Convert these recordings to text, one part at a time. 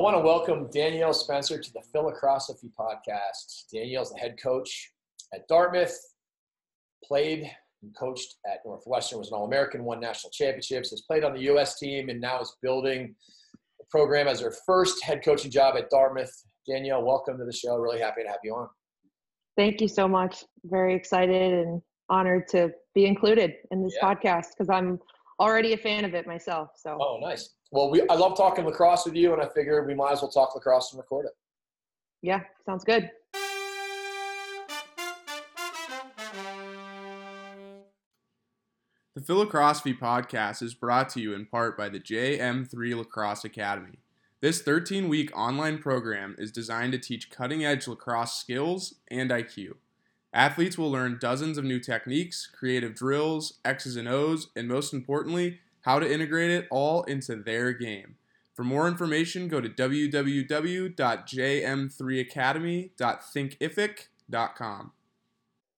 Want to welcome Danielle Spencer to the Philocrosophy podcast. Danielle's the head coach at Dartmouth, played and coached at Northwestern, was an All American, won national championships, has played on the U.S. team, and now is building a program as her first head coaching job at Dartmouth. Danielle, welcome to the show. Really happy to have you on. Thank you so much. Very excited and honored to be included in this yeah. podcast because I'm already a fan of it myself. So. Oh, nice. Well, we I love talking lacrosse with you, and I figured we might as well talk lacrosse and record it. Yeah, sounds good. The Philocrosophy podcast is brought to you in part by the JM3 Lacrosse Academy. This 13 week online program is designed to teach cutting edge lacrosse skills and IQ. Athletes will learn dozens of new techniques, creative drills, X's and O's, and most importantly, how to integrate it all into their game. For more information, go to www.jm3academy.thinkific.com.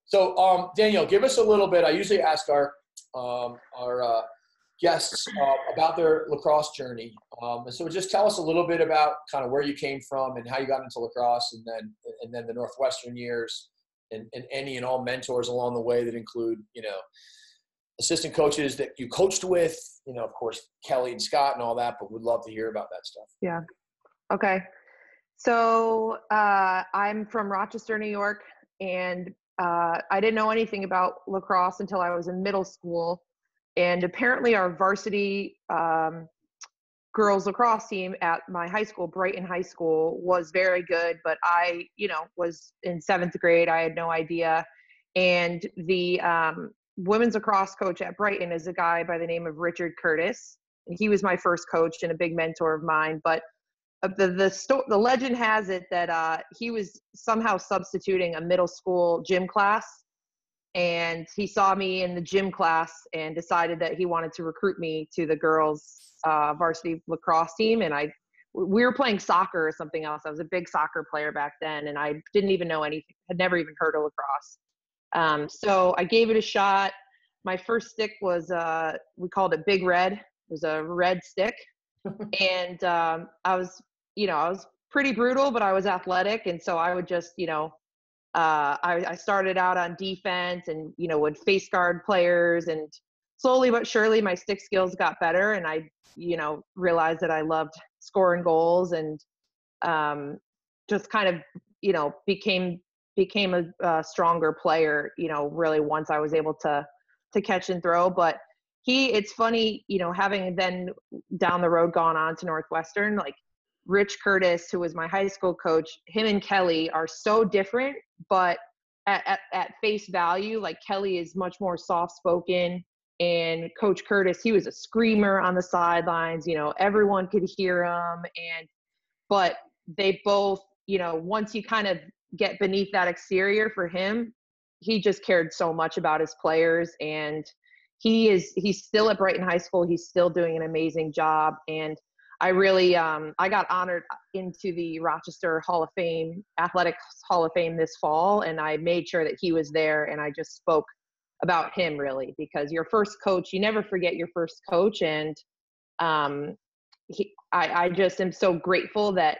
So, um, Danielle, give us a little bit. I usually ask our um, our uh, guests uh, about their lacrosse journey. Um, and so, just tell us a little bit about kind of where you came from and how you got into lacrosse, and then and then the Northwestern years, and, and any and all mentors along the way that include, you know, assistant coaches that you coached with, you know, of course, Kelly and Scott and all that, but would love to hear about that stuff. Yeah. Okay. So uh, I'm from Rochester, New York, and uh, I didn't know anything about lacrosse until I was in middle school. And apparently, our varsity um, girls lacrosse team at my high school, Brighton High School, was very good. But I, you know, was in seventh grade. I had no idea. And the um, women's lacrosse coach at Brighton is a guy by the name of Richard Curtis. And he was my first coach and a big mentor of mine. But uh, the the sto- the legend has it that uh, he was somehow substituting a middle school gym class, and he saw me in the gym class and decided that he wanted to recruit me to the girls uh, varsity lacrosse team. And I we were playing soccer or something else. I was a big soccer player back then, and I didn't even know anything. Had never even heard of lacrosse. Um, so I gave it a shot. My first stick was uh, we called it Big Red. It was a red stick, and um, I was, you know, I was pretty brutal, but I was athletic, and so I would just, you know, uh, I, I started out on defense, and you know, would face guard players, and slowly but surely my stick skills got better, and I, you know, realized that I loved scoring goals, and um, just kind of, you know, became became a, a stronger player, you know, really once I was able to to catch and throw. But he, it's funny, you know, having then down the road gone on to Northwestern, like Rich Curtis, who was my high school coach, him and Kelly are so different, but at, at, at face value, like Kelly is much more soft spoken. And Coach Curtis, he was a screamer on the sidelines. You know, everyone could hear him. And, but they both, you know, once you kind of get beneath that exterior for him he just cared so much about his players and he is he's still at brighton high school he's still doing an amazing job and i really um, i got honored into the rochester hall of fame athletics hall of fame this fall and i made sure that he was there and i just spoke about him really because your first coach you never forget your first coach and um, he, I, I just am so grateful that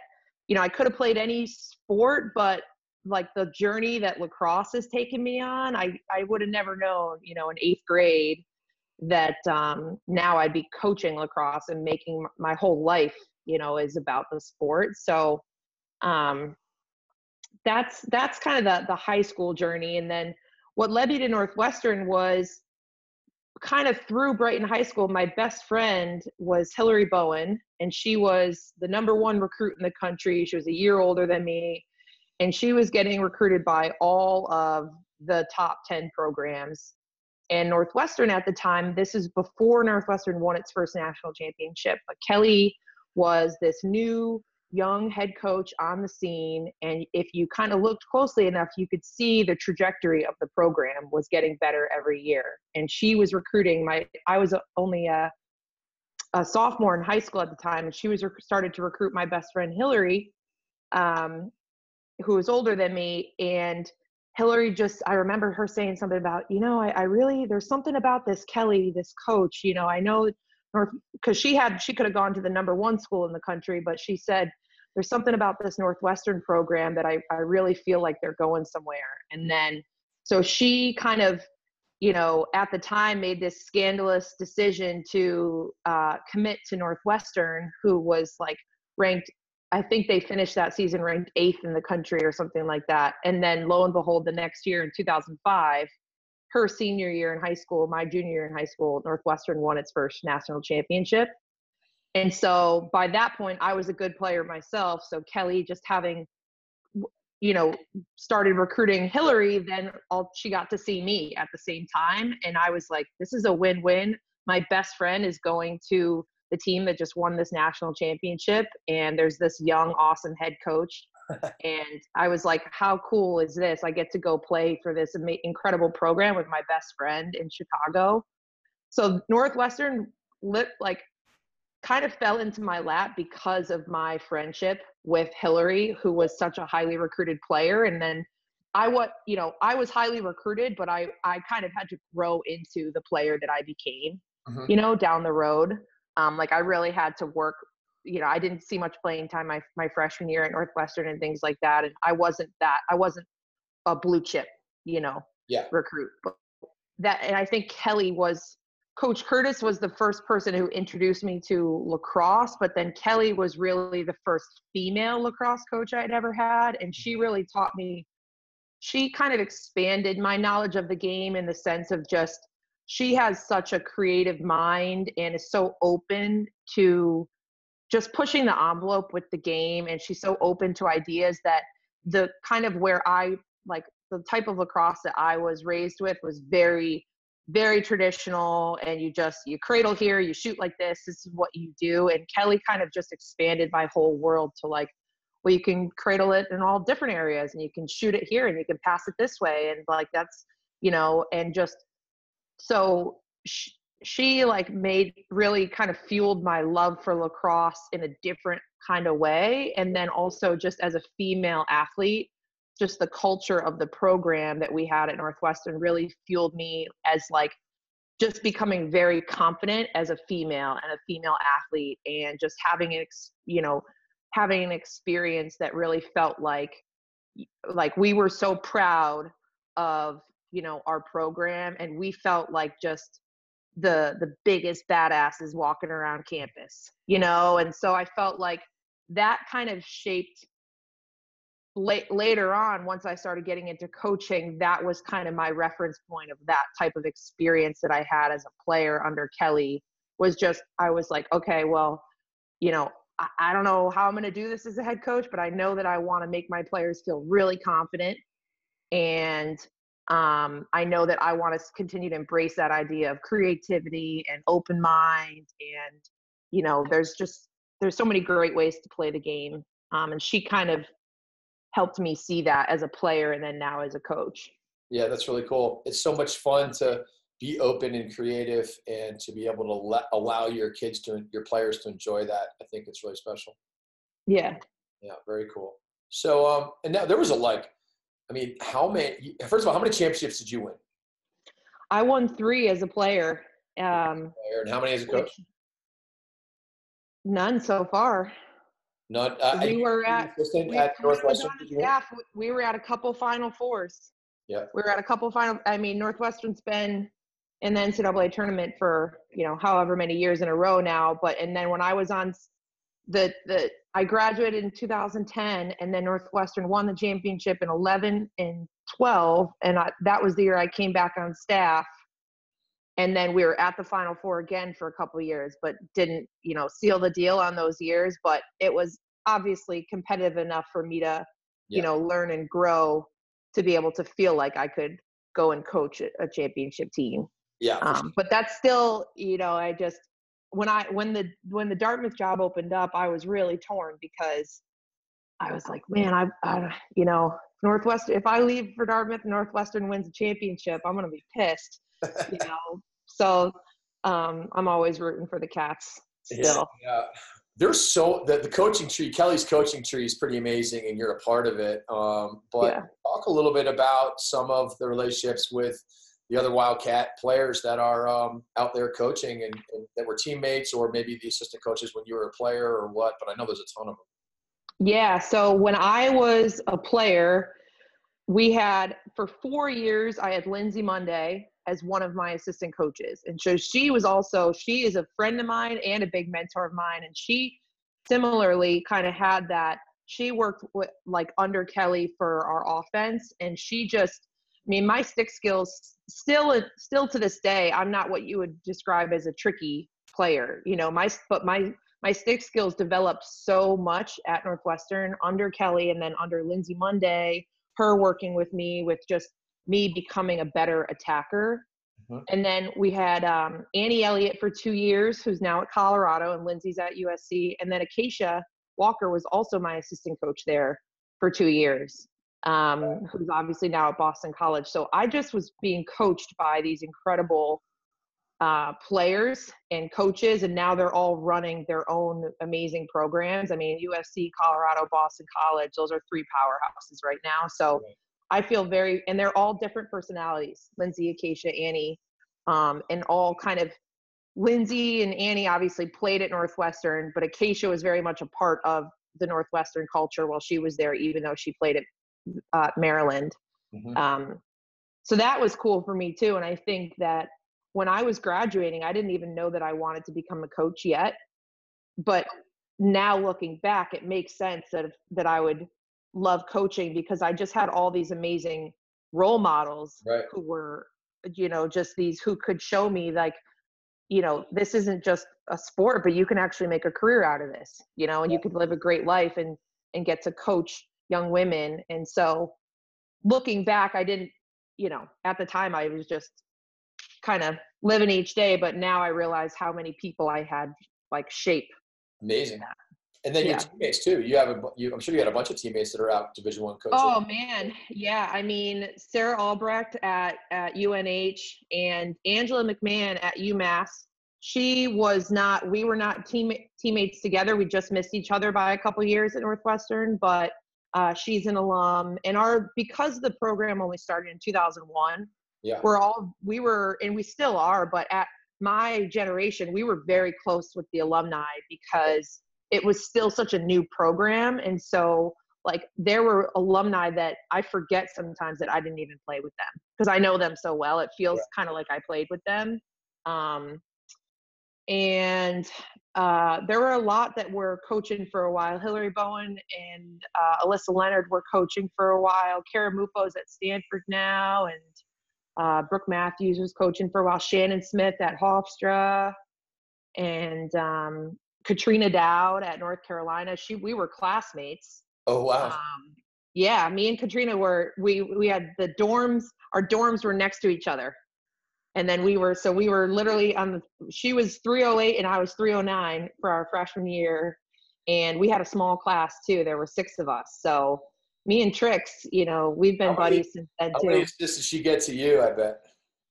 you know i could have played any sport but like the journey that lacrosse has taken me on, I, I would have never known, you know, in eighth grade that um, now I'd be coaching lacrosse and making my whole life, you know, is about the sport. So um, that's that's kind of the the high school journey, and then what led me to Northwestern was kind of through Brighton High School. My best friend was Hillary Bowen, and she was the number one recruit in the country. She was a year older than me and she was getting recruited by all of the top 10 programs and northwestern at the time. This is before northwestern won its first national championship but kelly was this new young head coach on the scene and if you kind of looked closely enough you could see the trajectory of the program was getting better every year. And she was recruiting my i was only a, a sophomore in high school at the time and she was started to recruit my best friend hillary um, who was older than me and hillary just i remember her saying something about you know I, I really there's something about this kelly this coach you know i know because she had she could have gone to the number one school in the country but she said there's something about this Northwestern program that I, I really feel like they're going somewhere. And then, so she kind of, you know, at the time made this scandalous decision to uh, commit to Northwestern, who was like ranked, I think they finished that season ranked eighth in the country or something like that. And then lo and behold, the next year in 2005, her senior year in high school, my junior year in high school, Northwestern won its first national championship. And so by that point, I was a good player myself. So Kelly just having, you know, started recruiting Hillary, then all she got to see me at the same time. And I was like, this is a win win. My best friend is going to the team that just won this national championship. And there's this young, awesome head coach. and I was like, how cool is this? I get to go play for this incredible program with my best friend in Chicago. So Northwestern lit like kind of fell into my lap because of my friendship with Hillary, who was such a highly recruited player. And then I what you know, I was highly recruited, but I I kind of had to grow into the player that I became, mm-hmm. you know, down the road. Um, like I really had to work. You know, I didn't see much playing time my my freshman year at Northwestern and things like that, and I wasn't that. I wasn't a blue chip, you know, yeah. recruit. But that, and I think Kelly was Coach Curtis was the first person who introduced me to lacrosse, but then Kelly was really the first female lacrosse coach I'd ever had. And she really taught me, she kind of expanded my knowledge of the game in the sense of just, she has such a creative mind and is so open to just pushing the envelope with the game. And she's so open to ideas that the kind of where I like the type of lacrosse that I was raised with was very very traditional and you just you cradle here you shoot like this this is what you do and kelly kind of just expanded my whole world to like well you can cradle it in all different areas and you can shoot it here and you can pass it this way and like that's you know and just so she, she like made really kind of fueled my love for lacrosse in a different kind of way and then also just as a female athlete just the culture of the program that we had at Northwestern really fueled me as like just becoming very confident as a female and a female athlete and just having an you know having an experience that really felt like like we were so proud of you know our program and we felt like just the the biggest badasses walking around campus you know and so i felt like that kind of shaped late, later on, once I started getting into coaching, that was kind of my reference point of that type of experience that I had as a player under Kelly was just, I was like, okay, well, you know, I, I don't know how I'm going to do this as a head coach, but I know that I want to make my players feel really confident. And um, I know that I want to continue to embrace that idea of creativity and open mind. And, you know, there's just, there's so many great ways to play the game. Um, and she kind of helped me see that as a player and then now as a coach. Yeah, that's really cool. It's so much fun to be open and creative and to be able to let, allow your kids to your players to enjoy that. I think it's really special. Yeah. Yeah, very cool. So um and now there was a like I mean, how many first of all, how many championships did you win? I won 3 as a player. Um and how many as a coach? None so far. Not uh, we were at, we, at Northwestern. Staff, we were at a couple Final Fours. Yeah, we were at a couple Final. I mean, Northwestern's been in the NCAA tournament for you know however many years in a row now. But and then when I was on the the I graduated in 2010, and then Northwestern won the championship in 11 and 12, and I, that was the year I came back on staff. And then we were at the final four again for a couple years but didn't you know seal the deal on those years but it was obviously competitive enough for me to yeah. you know learn and grow to be able to feel like i could go and coach a championship team. Yeah um, but that's still you know i just when I when the when the Dartmouth job opened up, I was really torn because I was like, man, I, I you know Northwestern. If I leave for Dartmouth, Northwestern wins the championship, I'm gonna be pissed. you know, so um, I'm always rooting for the Cats still. Yeah, yeah. There's so the, the coaching tree, Kelly's coaching tree is pretty amazing, and you're a part of it. Um, but yeah. talk a little bit about some of the relationships with the other Wildcat players that are um, out there coaching and, and, that were teammates, or maybe the assistant coaches when you were a player, or what. But I know there's a ton of them. Yeah. So when I was a player, we had for four years I had Lindsey Munday, as one of my assistant coaches. And so she was also, she is a friend of mine and a big mentor of mine. And she similarly kind of had that. She worked with like under Kelly for our offense. And she just, I mean, my stick skills still, still to this day, I'm not what you would describe as a tricky player, you know, my, but my, my stick skills developed so much at Northwestern under Kelly and then under Lindsey Munday, her working with me with just me becoming a better attacker. Mm-hmm. And then we had um, Annie Elliott for two years, who's now at Colorado, and Lindsay's at USC. And then Acacia Walker was also my assistant coach there for two years, um, who's obviously now at Boston College. So I just was being coached by these incredible uh, players and coaches, and now they're all running their own amazing programs. I mean, USC, Colorado, Boston College, those are three powerhouses right now. So I feel very, and they're all different personalities. Lindsay, Acacia, Annie, um, and all kind of. Lindsay and Annie obviously played at Northwestern, but Acacia was very much a part of the Northwestern culture while she was there, even though she played at uh, Maryland. Mm-hmm. Um, so that was cool for me too. And I think that when I was graduating, I didn't even know that I wanted to become a coach yet. But now looking back, it makes sense that that I would love coaching because I just had all these amazing role models right. who were, you know, just these who could show me like, you know, this isn't just a sport, but you can actually make a career out of this, you know, and you could live a great life and and get to coach young women. And so looking back, I didn't, you know, at the time I was just kind of living each day, but now I realize how many people I had like shape. Amazing. That. And then yeah. your teammates too. You have a, you, I'm sure you had a bunch of teammates that are out Division One coaching. Oh man, yeah. I mean, Sarah Albrecht at at UNH and Angela McMahon at UMass. She was not. We were not team teammates together. We just missed each other by a couple years at Northwestern, but uh, she's an alum. And our because the program only started in 2001. Yeah. We're all we were and we still are, but at my generation, we were very close with the alumni because it was still such a new program and so like there were alumni that I forget sometimes that I didn't even play with them because I know them so well. It feels yeah. kind of like I played with them. Um, and uh, there were a lot that were coaching for a while. Hillary Bowen and uh, Alyssa Leonard were coaching for a while. Kara Mupo's at Stanford now, and uh, Brooke Matthews was coaching for a while. Shannon Smith at Hofstra, and um, Katrina Dowd at North Carolina. She we were classmates. Oh wow. Um, yeah, me and Katrina were we we had the dorms. Our dorms were next to each other, and then we were so we were literally on the. She was 308 and I was 309 for our freshman year, and we had a small class too. There were six of us, so me and Trix, you know, we've been how buddies many, since then how too. How many assists did she get to you? I bet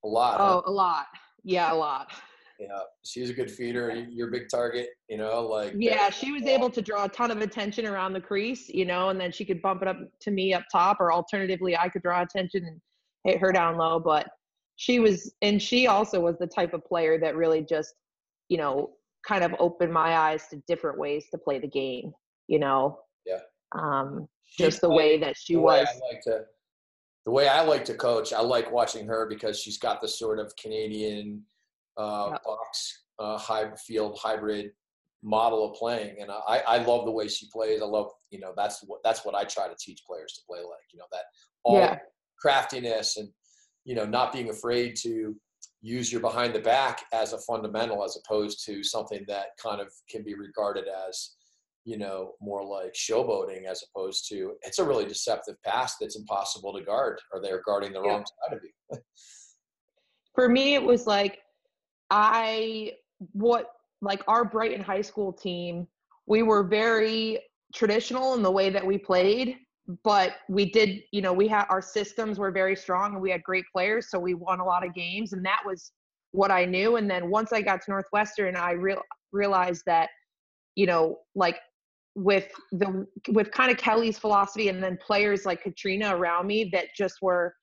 a lot. Oh, huh? a lot. Yeah, a lot. Yeah, she's a good feeder. You're a big target, you know, like. Yeah, she was able to draw a ton of attention around the crease, you know, and then she could bump it up to me up top, or alternatively, I could draw attention and hit her down low. But she was, and she also was the type of player that really just, you know, kind of opened my eyes to different ways to play the game, you know. Yeah. Um, just the way that she the was. I like to, the way I like to coach, I like watching her because she's got this sort of Canadian uh, box uh, hybrid field hybrid model of playing, and I, I love the way she plays. I love you know that's what that's what I try to teach players to play like. You know that all yeah. craftiness and you know not being afraid to use your behind the back as a fundamental as opposed to something that kind of can be regarded as you know more like showboating as opposed to it's a really deceptive pass that's impossible to guard or they're guarding the yeah. wrong side of you for me it was like I what like our Brighton High School team, we were very traditional in the way that we played, but we did, you know, we had our systems were very strong and we had great players, so we won a lot of games, and that was what I knew. And then once I got to Northwestern, I real realized that, you know, like with the with kind of Kelly's philosophy and then players like Katrina around me that just were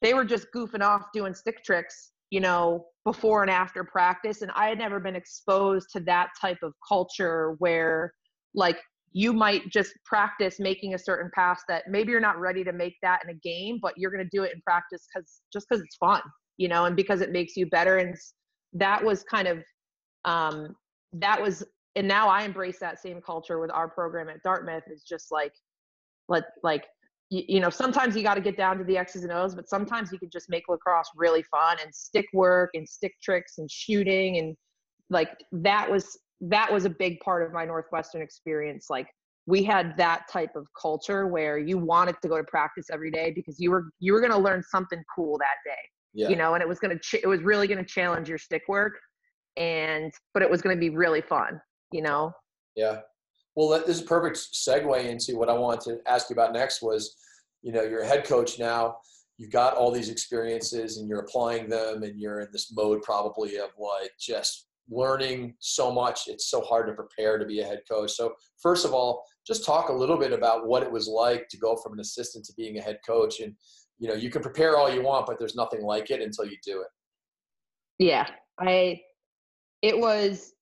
they were just goofing off doing stick tricks, you know, before and after practice. And I had never been exposed to that type of culture where like you might just practice making a certain pass that maybe you're not ready to make that in a game, but you're going to do it in practice because just because it's fun, you know, and because it makes you better. And that was kind of, um, that was, and now I embrace that same culture with our program at Dartmouth. Is just like, let like you, you know, sometimes you got to get down to the X's and O's, but sometimes you can just make lacrosse really fun and stick work and stick tricks and shooting and like that was that was a big part of my Northwestern experience. Like we had that type of culture where you wanted to go to practice every day because you were you were going to learn something cool that day. Yeah. You know, and it was going to ch- it was really going to challenge your stick work and but it was going to be really fun, you know. Yeah. Well, this is a perfect segue into what I wanted to ask you about next was, you know, you're a head coach now. You've got all these experiences and you're applying them and you're in this mode probably of like just learning so much. It's so hard to prepare to be a head coach. So, first of all, just talk a little bit about what it was like to go from an assistant to being a head coach. And, you know, you can prepare all you want, but there's nothing like it until you do it. Yeah. I, it was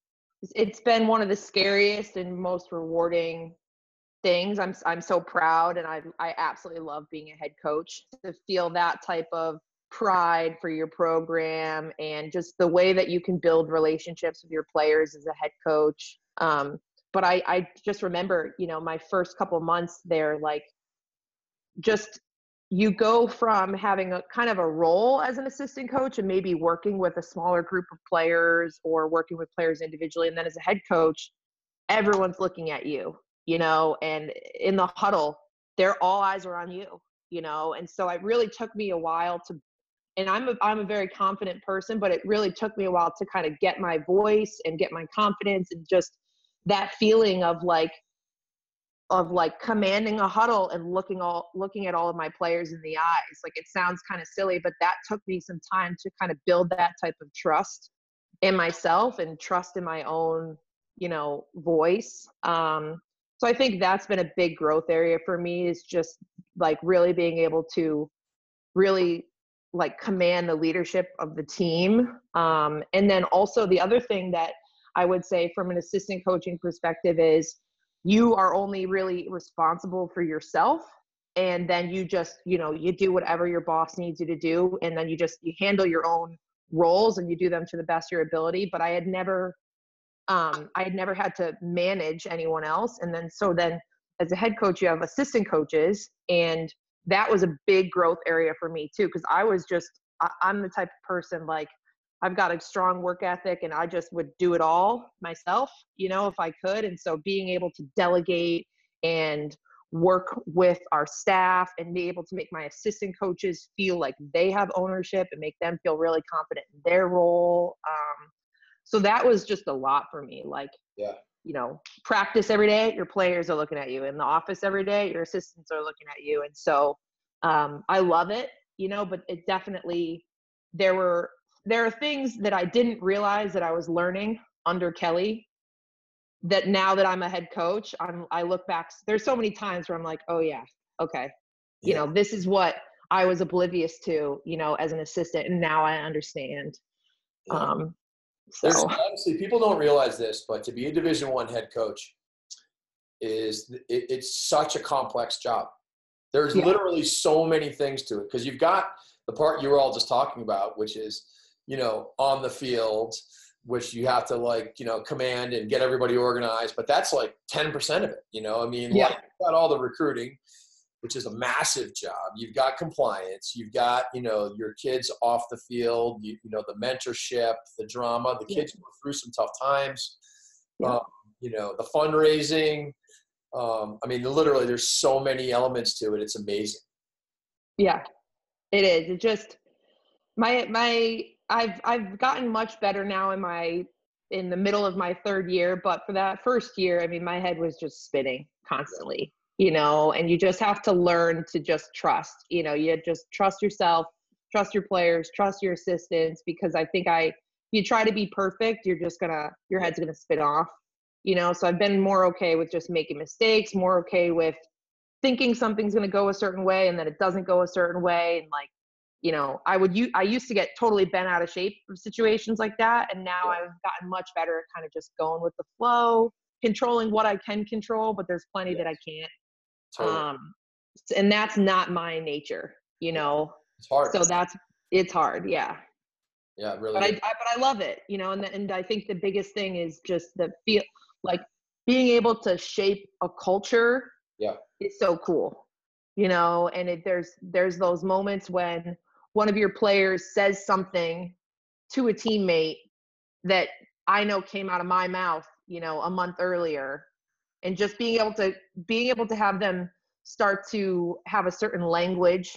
it's been one of the scariest and most rewarding things. I'm I'm so proud and I I absolutely love being a head coach to feel that type of pride for your program and just the way that you can build relationships with your players as a head coach. Um, but I I just remember, you know, my first couple months there like just you go from having a kind of a role as an assistant coach and maybe working with a smaller group of players or working with players individually and then as a head coach everyone's looking at you you know and in the huddle they're all eyes are on you you know and so it really took me a while to and I'm a, I'm a very confident person but it really took me a while to kind of get my voice and get my confidence and just that feeling of like of like commanding a huddle and looking all looking at all of my players in the eyes. Like it sounds kind of silly but that took me some time to kind of build that type of trust in myself and trust in my own you know voice. Um so i think that's been a big growth area for me is just like really being able to really like command the leadership of the team um and then also the other thing that i would say from an assistant coaching perspective is you are only really responsible for yourself and then you just you know you do whatever your boss needs you to do and then you just you handle your own roles and you do them to the best of your ability but i had never um i had never had to manage anyone else and then so then as a head coach you have assistant coaches and that was a big growth area for me too because i was just I, i'm the type of person like I've got a strong work ethic and I just would do it all myself, you know, if I could. And so being able to delegate and work with our staff and be able to make my assistant coaches feel like they have ownership and make them feel really confident in their role. Um, so that was just a lot for me. Like, yeah. You know, practice every day, your players are looking at you. In the office every day, your assistants are looking at you. And so um, I love it, you know, but it definitely, there were there are things that I didn't realize that I was learning under Kelly that now that I'm a head coach, I'm I look back there's so many times where I'm like, "Oh yeah, okay. You yeah. know, this is what I was oblivious to, you know, as an assistant and now I understand." Um so there's, honestly people don't realize this, but to be a division 1 head coach is it, it's such a complex job. There's yeah. literally so many things to it because you've got the part you were all just talking about, which is you know, on the field, which you have to like, you know, command and get everybody organized. But that's like 10% of it, you know, I mean, yeah. like, got all the recruiting, which is a massive job. You've got compliance, you've got, you know, your kids off the field, you, you know, the mentorship, the drama, the kids yeah. go through some tough times, yeah. um, you know, the fundraising. Um, I mean, literally there's so many elements to it. It's amazing. Yeah, it is. It just, my, my, I've I've gotten much better now in my in the middle of my third year, but for that first year, I mean, my head was just spinning constantly, you know, and you just have to learn to just trust, you know, you just trust yourself, trust your players, trust your assistants, because I think I, you try to be perfect, you're just gonna, your head's gonna spin off, you know, so I've been more okay with just making mistakes, more okay with thinking something's gonna go a certain way and then it doesn't go a certain way. And like, you know, I would, I used to get totally bent out of shape of situations like that. And now I've gotten much better at kind of just going with the flow, controlling what I can control, but there's plenty that I can't. Totally. Um, and that's not my nature, you know. It's hard. So that's it's hard, yeah. Yeah, really. But I, I, but I love it, you know, and the, and I think the biggest thing is just the feel like being able to shape a culture. Yeah. Is so cool, you know, and it, there's there's those moments when one of your players says something to a teammate that I know came out of my mouth, you know, a month earlier and just being able to being able to have them start to have a certain language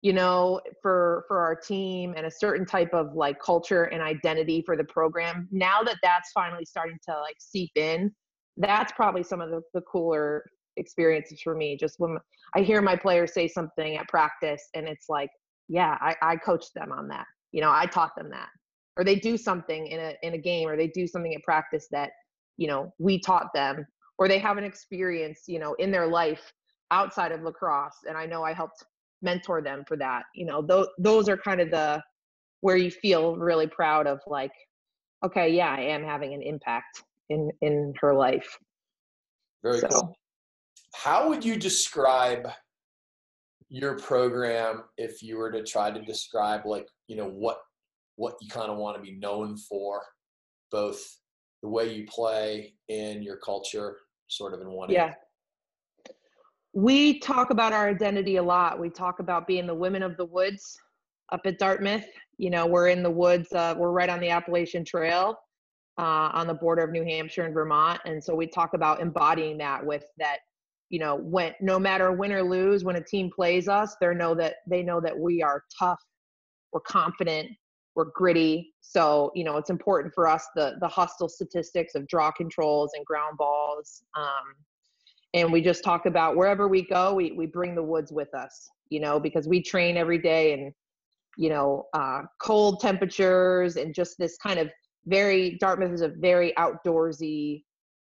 you know for for our team and a certain type of like culture and identity for the program. Now that that's finally starting to like seep in that's probably some of the, the cooler experiences for me. Just when i hear my players say something at practice and it's like yeah i, I coached them on that. You know i taught them that. Or they do something in a in a game or they do something at practice that you know we taught them or they have an experience you know in their life outside of lacrosse and i know i helped mentor them for that you know those those are kind of the where you feel really proud of like okay yeah i am having an impact in in her life very so. cool how would you describe your program if you were to try to describe like you know what what you kind of want to be known for both the way you play and your culture sort of in one yeah. we talk about our identity a lot. We talk about being the women of the woods up at dartmouth. You know we're in the woods uh, we're right on the appalachian trail uh, on the border of new hampshire and vermont. And so we talk about embodying that with that you know when no matter win or lose when a team plays us they know that they know that we are tough. We're confident we're gritty. So you know it's important for us the the hostile statistics of draw controls and ground balls um, and we just talk about wherever we go we, we bring the woods with us you know because we train every day and you know uh, cold temperatures and just this kind of very dartmouth is a very outdoorsy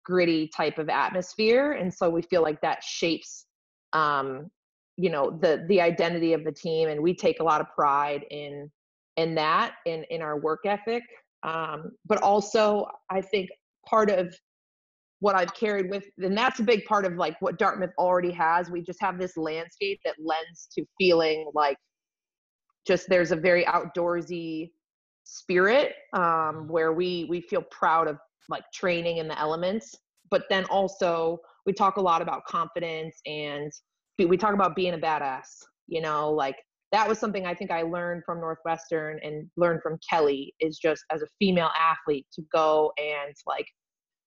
gritty type of atmosphere. And so we feel like that shapes um, you know the the identity of the team and we take a lot of pride in in that in in our work ethic um, but also i think part of what I've carried with, and that's a big part of like what Dartmouth already has. We just have this landscape that lends to feeling like just there's a very outdoorsy spirit um, where we we feel proud of like training in the elements, but then also we talk a lot about confidence and we talk about being a badass. You know, like that was something I think I learned from Northwestern and learned from Kelly is just as a female athlete to go and like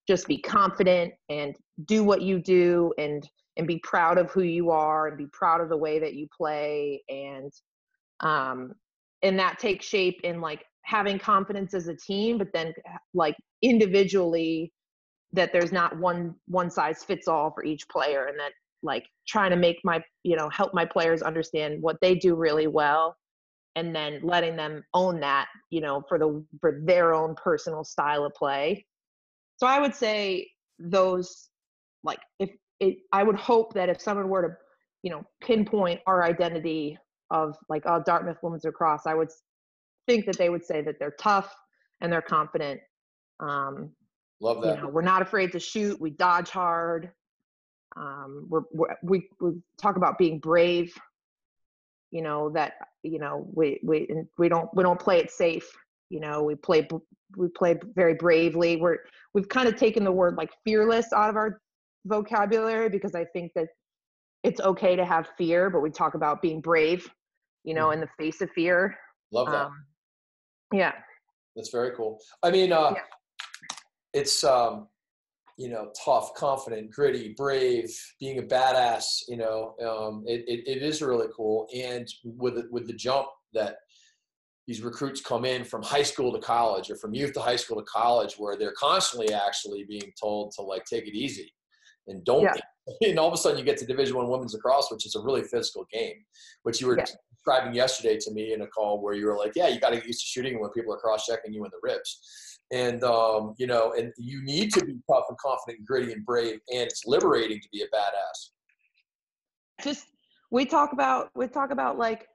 just be confident and do what you do and and be proud of who you are and be proud of the way that you play and um and that takes shape in like having confidence as a team but then like individually that there's not one one size fits all for each player and that like trying to make my you know help my players understand what they do really well and then letting them own that you know for the for their own personal style of play so I would say those, like, if it, I would hope that if someone were to, you know, pinpoint our identity of like, oh, Dartmouth Women's Lacrosse, I would think that they would say that they're tough and they're confident. Um, Love that. You know, we're not afraid to shoot. We dodge hard. Um, we're, we're, we we talk about being brave. You know that you know we we we don't we don't play it safe. You know we play we play very bravely. We're we've kind of taken the word like fearless out of our vocabulary because I think that it's okay to have fear, but we talk about being brave, you know, mm-hmm. in the face of fear. Love that. Um, yeah. That's very cool. I mean, uh, yeah. it's, um, you know, tough, confident, gritty, brave, being a badass, you know, um, it, it, it is really cool. And with, with the jump that these recruits come in from high school to college or from youth to high school to college where they're constantly actually being told to like take it easy and don't yeah. and all of a sudden you get to division one women's lacrosse which is a really physical game which you were yeah. describing yesterday to me in a call where you were like yeah you got to get used to shooting when people are cross-checking you in the ribs and um, you know and you need to be tough and confident and gritty and brave and it's liberating to be a badass. Just we talk about we talk about like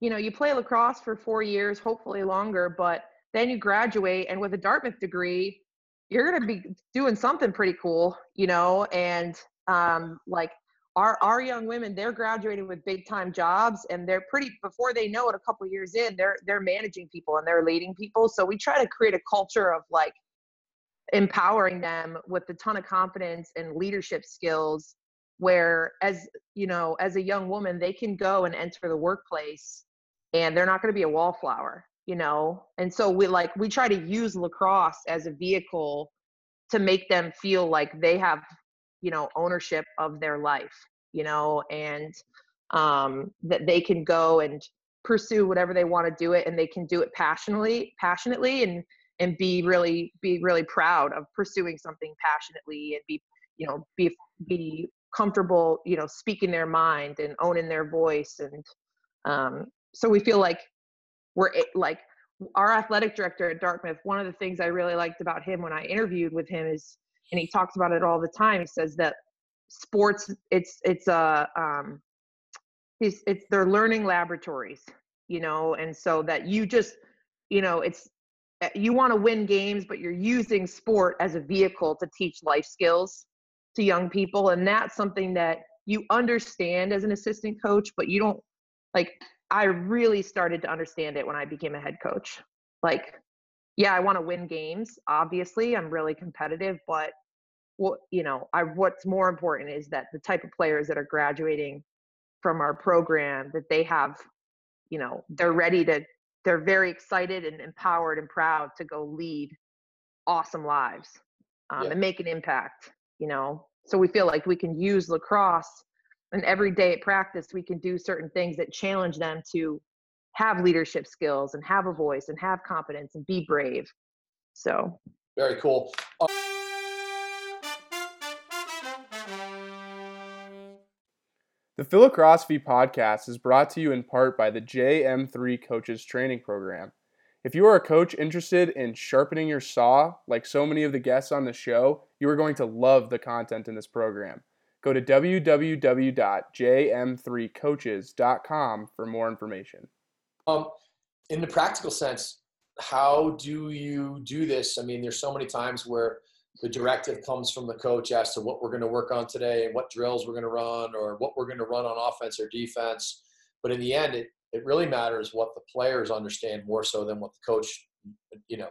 you know you play lacrosse for four years hopefully longer but then you graduate and with a dartmouth degree you're to be doing something pretty cool you know? And um, like our our young women they're graduating with big time jobs and they're pretty before they know it a couple years in they're they're managing people and they're leading people. So we try to create a culture of like empowering them with a ton of confidence and leadership skills where as you know as a young woman they can go and enter the workplace and they're not going to be a wallflower you know? And so we like we try to use lacrosse as a vehicle to make them feel like they have you know ownership of their life you know and um that they can go and pursue whatever they want to do it and they can do it passionately passionately and and be really be really proud of pursuing something passionately and be you know be be comfortable you know speaking their mind and owning their voice and um, so we feel like we're like our athletic director at dartmouth one of the things i really liked about him when i interviewed with him is and he talks about it all the time he says that sports it's it's a um it's, it's they're learning laboratories you know and so that you just you know it's eh, you want to win games but you're using sport as a vehicle to teach life skills to young people and that's something that you understand as an assistant coach but you don't like i really started to understand it when i became a head coach like yeah i want to win games obviously i'm really competitive but what you know i what's more important is that the type of players that are graduating from our program that they have you know they're ready to they're very excited and empowered and proud to go lead awesome lives um, yeah. and make an impact you know so we feel like we can use lacrosse and every day at practice we can do certain things that challenge them to have leadership skills and have a voice and have confidence and be brave so very cool uh- The Philocrosophy podcast is brought to you in part by the JM3 Coaches Training Program. If you are a coach interested in sharpening your saw, like so many of the guests on the show, you are going to love the content in this program. Go to www.jm3coaches.com for more information. Um, in the practical sense, how do you do this? I mean, there's so many times where the directive comes from the coach as to what we're going to work on today and what drills we're going to run or what we're going to run on offense or defense. But in the end, it, it really matters what the players understand more so than what the coach, you know,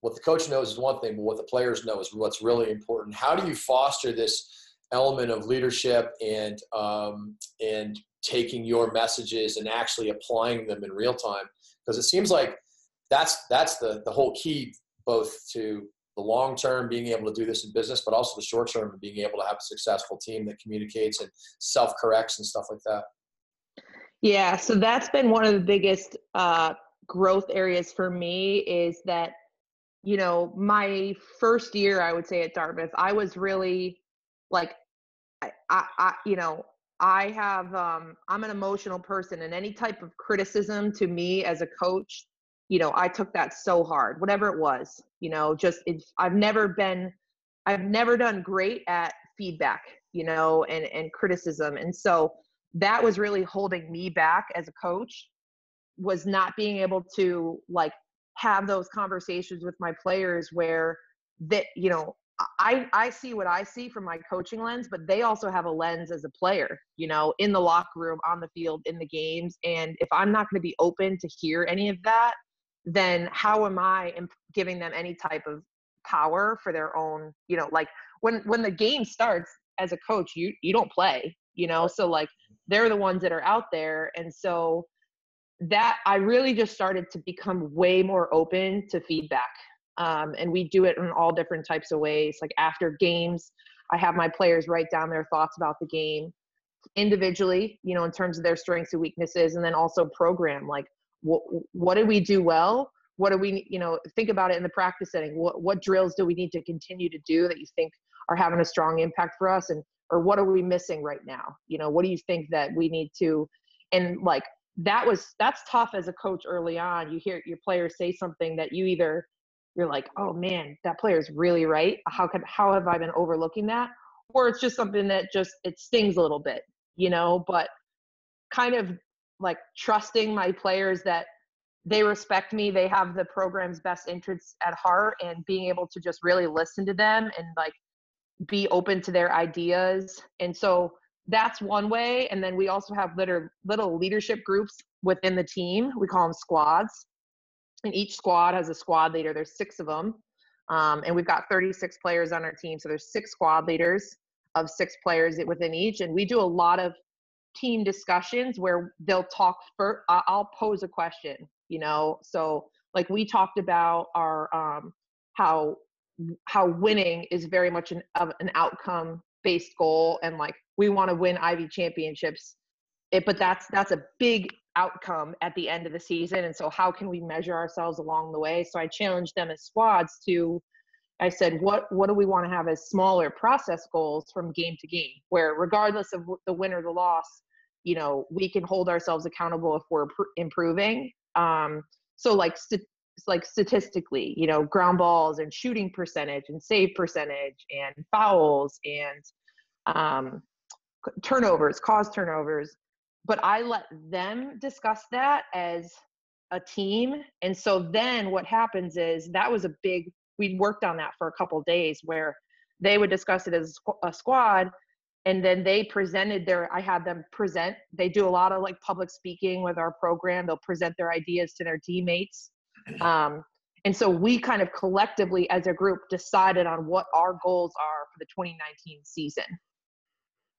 what the coach knows is one thing, but what the players know is what's really important. How do you foster this element of leadership and um, and taking your messages and actually applying them in real time? Because it seems like that's that's the the whole key, both to the long term being able to do this in business, but also the short term being able to have a successful team that communicates and self corrects and stuff like that. Yeah, so that's been one of the biggest uh, growth areas for me is that, you know, my first year, I would say at Dartmouth, I was really like, I, I, I you know, I have, um, I'm an emotional person, and any type of criticism to me as a coach, you know, I took that so hard, whatever it was, you know, just it's, I've never been, I've never done great at feedback, you know, and and criticism, and so that was really holding me back as a coach was not being able to like have those conversations with my players where that you know I I see what I see from my coaching lens, but they also have a lens as a player, you know, in the locker room, on the field, in the games. And if I'm not going to be open to hear any of that, then how am I giving them any type of power for their own, you know, like when when the game starts as a coach, you you don't play, you know, so like they're the ones that are out there. And so that i really just started to become way more open to feedback um, and we do it in all different types of ways like after games i have my players write down their thoughts about the game individually you know in terms of their strengths and weaknesses and then also program like what what did we do well? What do we you know think about it in the practice setting. What what drills do we need to continue to do that you think are having a strong impact for us and or what are we missing right now? You know what do you think that we need to and like that was that's tough as a coach early on. You hear your players say something that you either you're like oh man that player is really right. How could how have i been overlooking that? Or it's just something that just it stings a little bit you know but kind of like trusting my players that they respect me they have the program's best interests at heart and being able to just really listen to them and like be open to their ideas. And so that's one way and then we also have little little leadership groups within the team. We call them squads and each squad has a squad leader. There's six of them um, and we've got 36 players on our team. So there's six squad leaders of six players within each. And we do a lot of team discussions where they'll talk for i'll pose a question you know? So like we talked about our um how how winning is very much an an outcome based goal. And like we want to win ivy championships. It, but that's that's a big outcome at the end of the season and so how can we measure ourselves along the way? So i challenged them as squads to i said what what do we want to have as smaller process goals from game to game where regardless of the win or the loss you know we can hold ourselves accountable if we're pr- improving? Um so like st- like statistically you know ground balls and shooting percentage and save percentage and fouls and um turnovers cause turnovers but I let them discuss that as a team. And so then what happens is that was a big, we worked on that for a couple days where they would discuss it as a squad and then they presented their i had them present they do a lot of like public speaking with our program they'll present their ideas to their teammates um, and so we kind of collectively as a group decided on what our goals are for the 2019 season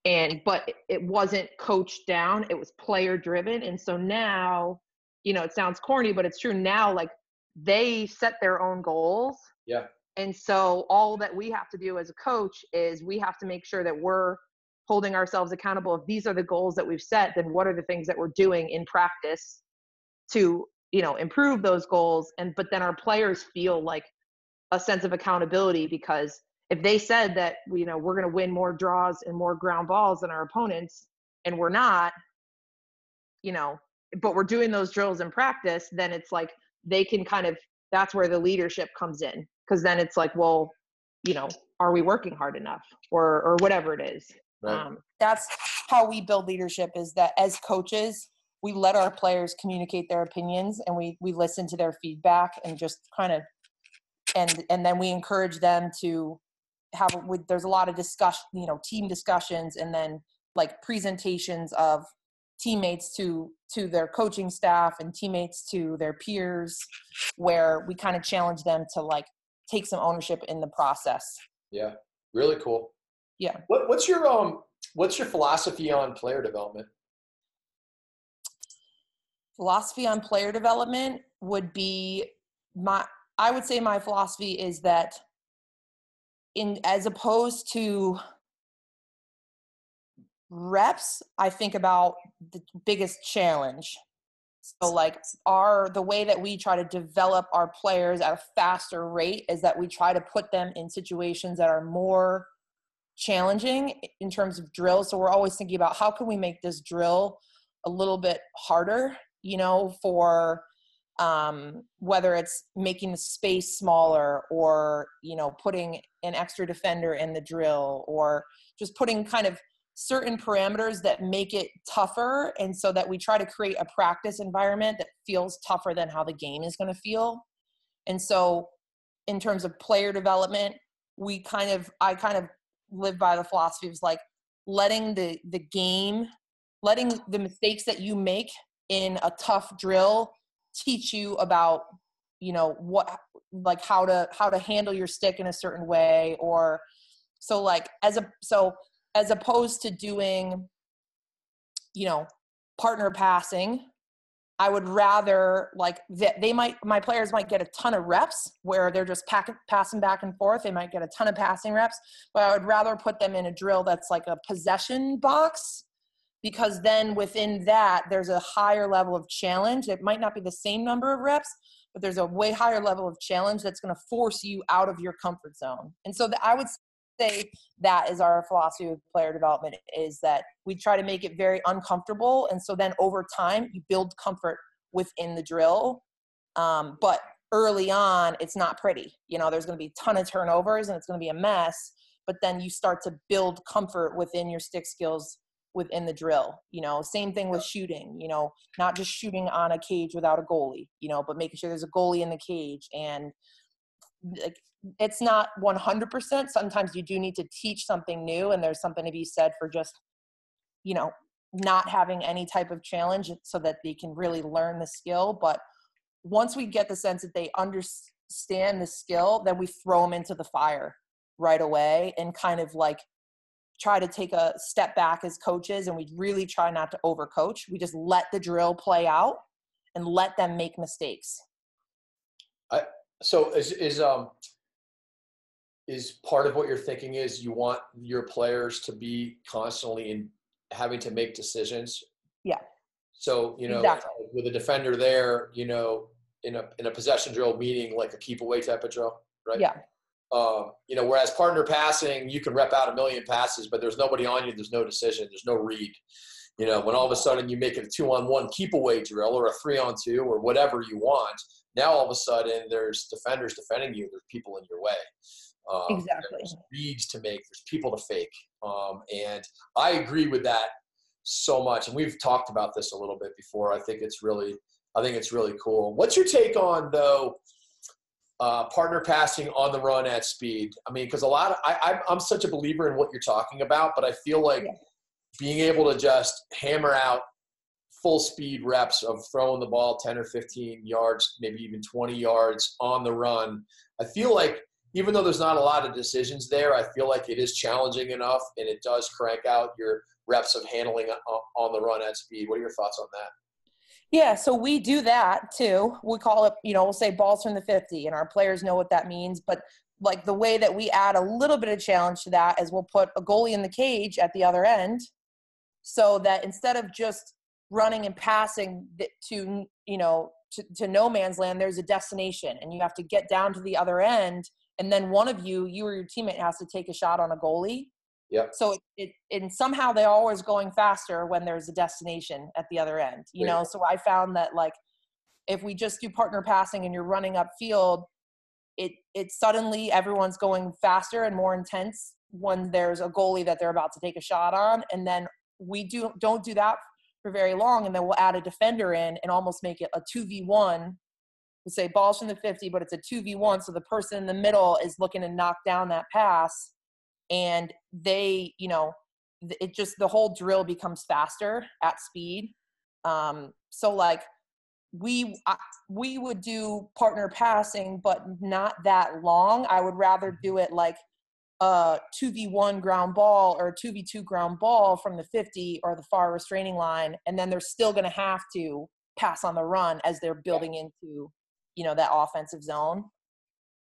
and but it wasn't coached down it was player driven and so now you know it sounds corny but it's true now like they set their own goals. Yeah. And so all that we have to do as a coach is we have to make sure that we're holding ourselves accountable if these are the goals that we've set then what are the things that we're doing in practice to you know improve those goals and but then our players feel like a sense of accountability because if they said that you know we're going to win more draws and more ground balls than our opponents and we're not you know but we're doing those drills in practice then it's like they can kind of that's where the leadership comes in because then it's like well you know are we working hard enough or or whatever it is right. um, that's how we build leadership is that as coaches we let our players communicate their opinions and we we listen to their feedback and just kind of and and then we encourage them to have with there's a lot of discussion you know team discussions and then like presentations of teammates to to their coaching staff and teammates to their peers where we kind of challenge them to like take some ownership in the process. Yeah. Really cool. Yeah. What, what's your um what's your philosophy on player development? Philosophy on player development would be my i would say my philosophy is that in as opposed to reps i think about the biggest challenge. So like our the way that we try to develop our players at a faster rate is that we try to put them in situations that are more challenging in terms of drills. So we're always thinking about how can we make this drill a little bit harder you know for um, whether it's making the space smaller or you know putting an extra defender in the drill or just putting kind of certain parameters that make it tougher and so that we try to create a practice environment that feels tougher than how the game is going to feel. And so in terms of player development we kind of i kind of live by the philosophy of like letting the the game letting the mistakes that you make in a tough drill teach you about you know what like how to how to handle your stick in a certain way or so like as a so as opposed to doing you know partner passing i would rather like that they might my players might get a ton of reps where they're just pack, passing back and forth. They might get a ton of passing reps but i would rather put them in a drill that's like a possession box because then within that there's a higher level of challenge. It might not be the same number of reps but there's a way higher level of challenge that's going to force you out of your comfort zone. And so the, i would say that is our philosophy of player development is that we try to make it very uncomfortable and so then over time you build comfort within the drill um, but early on it's not pretty. You know there's going to be a ton of turnovers and it's going to be a mess but then you start to build comfort within your stick skills within the drill you know same thing with shooting you know not just shooting on a cage without a goalie you know but making sure there's a goalie in the cage and like it's not 100% sometimes you do need to teach something new and there's something to be said for just you know not having any type of challenge so that they can really learn the skill but once we get the sense that they understand the skill then we throw them into the fire right away and kind of like try to take a step back as coaches and we really try not to overcoach. We just let the drill play out and let them make mistakes. I, so is is um is part of what you're thinking is you want your players to be constantly in having to make decisions. Yeah. So you know, exactly. with a defender there, you know, in a in a possession drill, meaning like a keep away type of drill, right? Yeah. Um, you know, whereas partner passing, you can rep out a million passes, but there's nobody on you. There's no decision. There's no read. You know, when all of a sudden you make it a two on one keep away drill or a three on two or whatever you want, now all of a sudden there's defenders defending you. There's people in your way. Um, exactly. There's reads to make. There's people to fake. Um, and I agree with that so much. And we've talked about this a little bit before. I think it's really, I think it's really cool. What's your take on though? Uh, partner passing on the run at speed. I mean, because a lot of I, I'm such a believer in what you're talking about, but I feel like yeah. being able to just hammer out full speed reps of throwing the ball 10 or 15 yards, maybe even 20 yards on the run. I feel like even though there's not a lot of decisions there, I feel like it is challenging enough and it does crank out your reps of handling on the run at speed. What are your thoughts on that? Yeah, so we do that too. We call it, you know, we'll say balls from the 50, and our players know what that means. But like the way that we add a little bit of challenge to that is we'll put a goalie in the cage at the other end so that instead of just running and passing to, you know, to, to no man's land, there's a destination and you have to get down to the other end. And then one of you, you or your teammate has to take a shot on a goalie yeah. So it, it and somehow they're always going faster when there's a destination at the other end. You know, so I found that like if we just do partner passing and you're running up field, it it suddenly everyone's going faster and more intense when there's a goalie that they're about to take a shot on, and then we do don't do that for very long, and then we'll add a defender in and almost make it a two v one. We say balls from the 50, but it's a 2v1. So the person in the middle is looking to knock down that pass and they you know it just the whole drill becomes faster at speed um so like we we would do partner passing but not that long. I would rather do it like a 2v1 ground ball or a 2v2 ground ball from the 50 or the far restraining line and then they're still going to have to pass on the run as they're building into you know that offensive zone.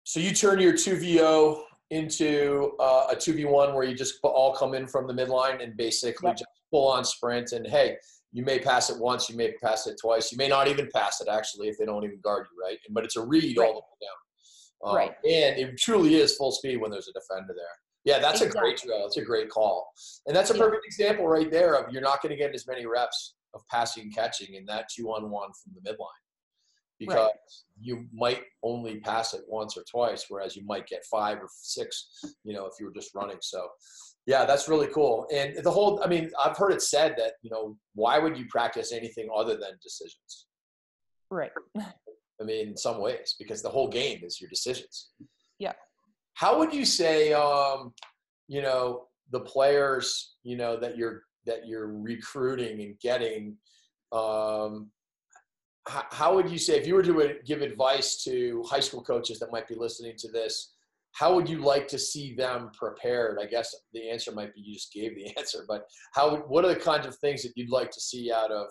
So you turn your 2vo into uh, a 2v1 where you just all come in from the midline and basically yep. just full on sprint and hey you may pass it once you may pass it twice you may not even pass it actually if they don't even guard you right? But it's a read right. all the way down. Um, right. and it truly is full speed when there's a defender there. Yeah that's exactly. a great drill. That's a great call. And that's a perfect example right there of you're not going to get as many reps of passing and catching in that two on one from the midline because right. you might only pass it once or twice, whereas you might get five or six, you know, if you were just running. So, yeah, that's really cool. And the whole, I mean, I've heard it said that, you know, why would you practice anything other than decisions? Right. I mean, in some ways, because the whole game is your decisions. Yeah. How would you say, um, you know, the players, you know, that you're that you're recruiting and getting, um, how would you say if you were to give advice to high school coaches that might be listening to this how would you like to see them prepared i guess the answer might be you just gave the answer but how what are the kinds of things that you'd like to see out of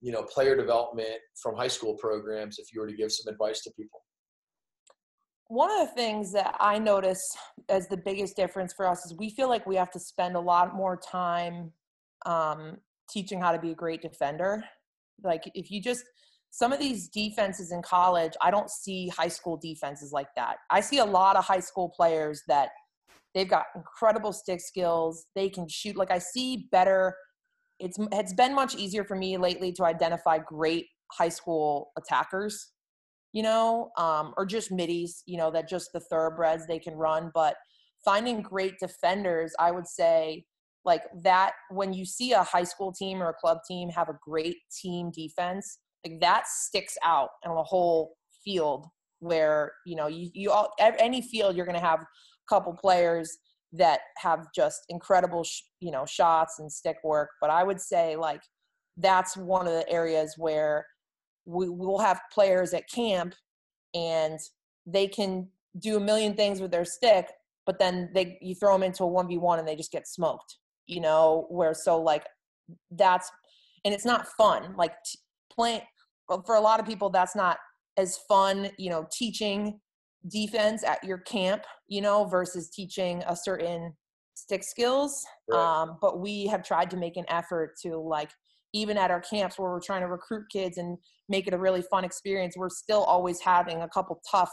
you know player development from high school programs if you were to give some advice to people one of the things that i notice as the biggest difference for us is we feel like we have to spend a lot more time um, teaching how to be a great defender. Like if you just some of these defenses in college, I don't see high school defenses like that. I see a lot of high school players that they've got incredible stick skills. They can shoot. Like I see better. It's it's been much easier for me lately to identify great high school attackers, you know, um, or just middies, you know, that just the thoroughbreds they can run. But finding great defenders, I would say like that when you see a high school team or a club team have a great team defense like that sticks out in a whole field where you know you, you all any field you're going to have a couple players that have just incredible sh- you know shots and stick work. But i would say like that's one of the areas where we will have players at camp and they can do a million things with their stick but then they you throw them into a 1v1 and they just get smoked you know where so like that's and it's not fun. Like t- playing for a lot of people that's not as fun you know teaching defense at your camp you know versus teaching a certain stick skills right. um, but we have tried to make an effort to like even at our camps where we're trying to recruit kids and make it a really fun experience we're still always having a couple tough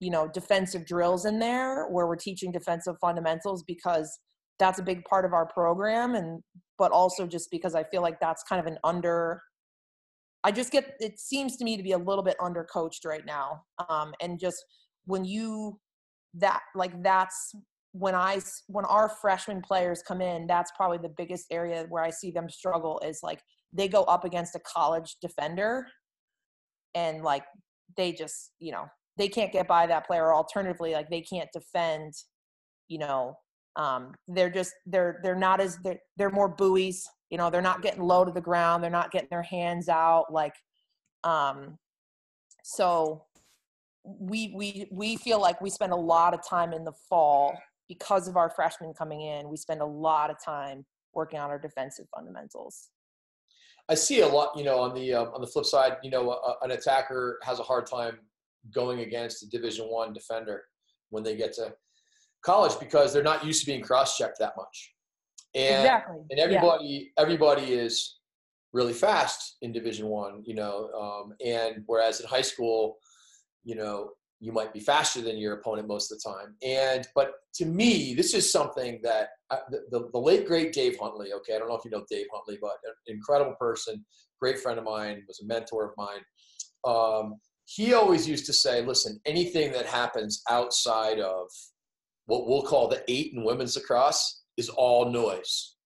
you know defensive drills in there where we're teaching defensive fundamentals because that's a big part of our program and but also just because i feel like that's kind of an under i just get it seems to me to be a little bit under coached right now um, and just when you that like that's when i when our freshman players come in that's probably the biggest area where i see them struggle is like they go up against a college defender and like they just you know they can't get by that player. Or alternatively like they can't defend you know um, they're just they're they're not as they're, they're more buoys you know they're not getting low to the ground they're not getting their hands out like um so we we we feel like we spend a lot of time in the fall because of our freshmen coming in we spend a lot of time working on our defensive fundamentals i see a lot you know on the uh, on the flip side you know a, an attacker has a hard time going against a division one defender when they get to college because they're not used to being cross-checked that much. And, exactly. and everybody yeah. everybody is really fast in Division One, you know, um, and whereas in high school, you know, you might be faster than your opponent most of the time. And but to me, this is something that I, the, the, the late great Dave Huntley. Okay, I don't know if you know Dave Huntley, but an incredible person, great friend of mine, was a mentor of mine. Um, he always used to say, "Listen, anything that happens outside of what we'll call the eight in women's lacrosse is all noise.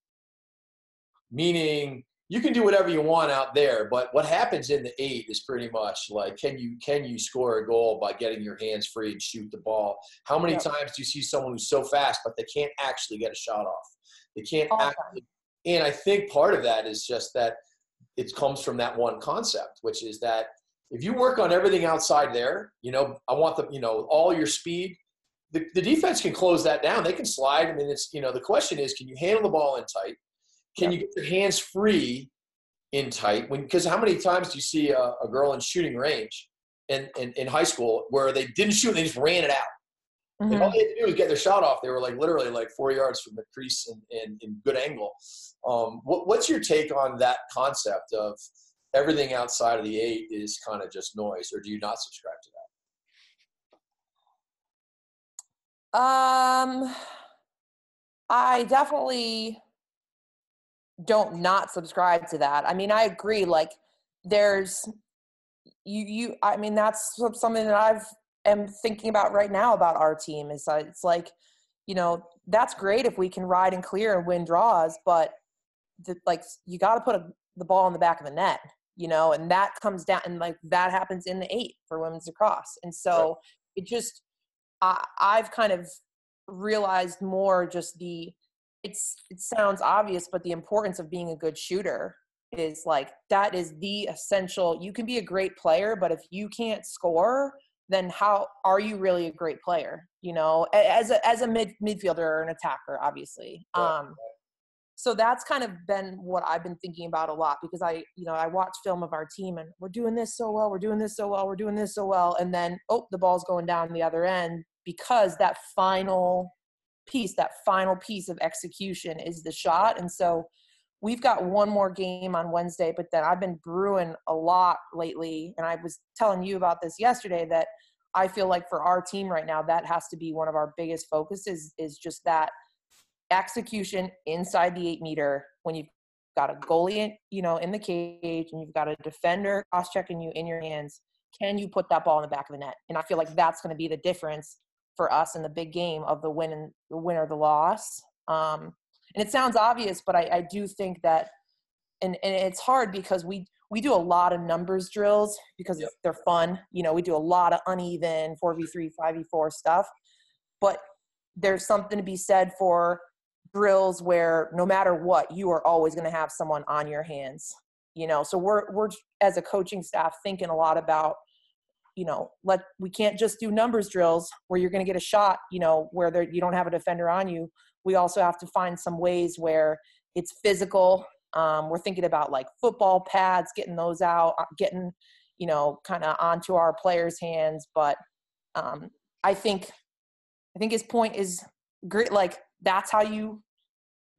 Meaning you can do whatever you want out there, but what happens in the eight is pretty much like can you can you score a goal by getting your hands free and shoot the ball? How many yep. times do you see someone who's so fast but they can't actually get a shot off? They can't actually, and I think part of that is just that it comes from that one concept, which is that if you work on everything outside there, you know, I want the, you know, all your speed, the, the defense can close that down. They can slide. I mean, it's you know the question is, can you handle the ball in tight? Can you get your hands free in tight? When because how many times do you see a, a girl in shooting range in, in, in high school where they didn't shoot, they just ran it out. Mm-hmm. And all they had to do was get their shot off. They were like literally like four yards from the crease in, in good angle. Um, what, what's your take on that concept of everything outside of the eight is kind of just noise, or do you not subscribe to that? Um, I definitely don't not subscribe to that. I mean, I agree. Like, there's you you. I mean, that's something that I've am thinking about right now about our team. Is that it's like, you know, that's great if we can ride and clear and win draws, but the, like you got to put a, the ball in the back of the net, you know, and that comes down and like that happens in the eight for women's lacrosse, and so it just I, I've kind of realized more just the it's it sounds obvious but the importance of being a good shooter is like that is the essential you can be a great player but if you can't score then how are you really a great player you know? As a as a mid midfielder or an attacker obviously um so that's kind of been what i've been thinking about a lot because i you know i watch film of our team and we're doing this so well we're doing this so well we're doing this so well and then oh the ball's going down the other end because that final piece, that final piece of execution is the shot. And so we've got one more game on Wednesday, but then I've been brewing a lot lately. And I was telling you about this yesterday that I feel like for our team right now, that has to be one of our biggest focuses is just that execution inside the eight meter when you've got a goalie, you know, in the cage and you've got a defender cross checking you in your hands. Can you put that ball in the back of the net? And I feel like that's going to be the difference for us in the big game of the win and the win or the loss. Um, and it sounds obvious, but I, I do think that, and, and it's hard because we we do a lot of numbers drills because yep. they're fun. You know, we do a lot of uneven 4v3, 5v4 stuff. But there's something to be said for drills where no matter what, you are always going to have someone on your hands. You know, so we're we're as a coaching staff thinking a lot about you know let we can't just do numbers drills where you're going to get a shot you know where there, you don't have a defender on you we also have to find some ways where it's physical um, we're thinking about like football pads, getting those out, uh, getting, you know, kind of onto our players' hands. But um, I think, I think his point is great. Like that's how you,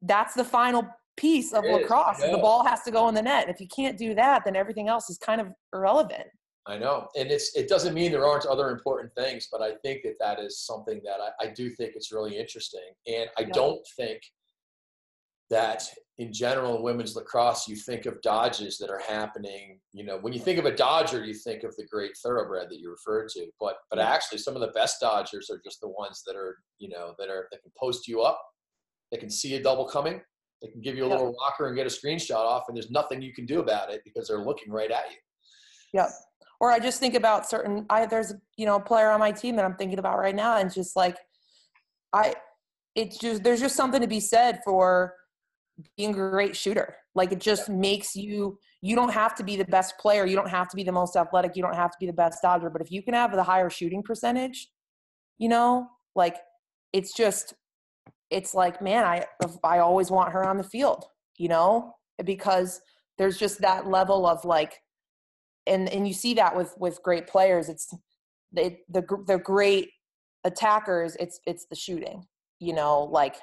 that's the final piece of it lacrosse. Yeah. The ball has to go in the net. If you can't do that, then everything else is kind of irrelevant. I know, and it's it doesn't mean there aren't other important things, but I think that that is something that I, I do think it's really interesting, and I yeah. don't think that in general in women's lacrosse you think of dodges that are happening you know when you think of a dodger you think of the great thoroughbred that you referred to but but actually some of the best dodgers are just the ones that are you know that are that can post you up they can see a double coming they can give you a yep. little rocker and get a screenshot off and there's nothing you can do about it because they're looking right at you yep or i just think about certain i there's you know a player on my team that i'm thinking about right now and just like i it's just there's just something to be said for being a great shooter. Like it just makes you you don't have to be the best player, you don't have to be the most athletic, you don't have to be the best dodger, but if you can have the higher shooting percentage, you know, like it's just it's like, man, I I always want her on the field, you know, because there's just that level of like and and you see that with with great players, it's they the the great attackers, it's it's the shooting, you know, like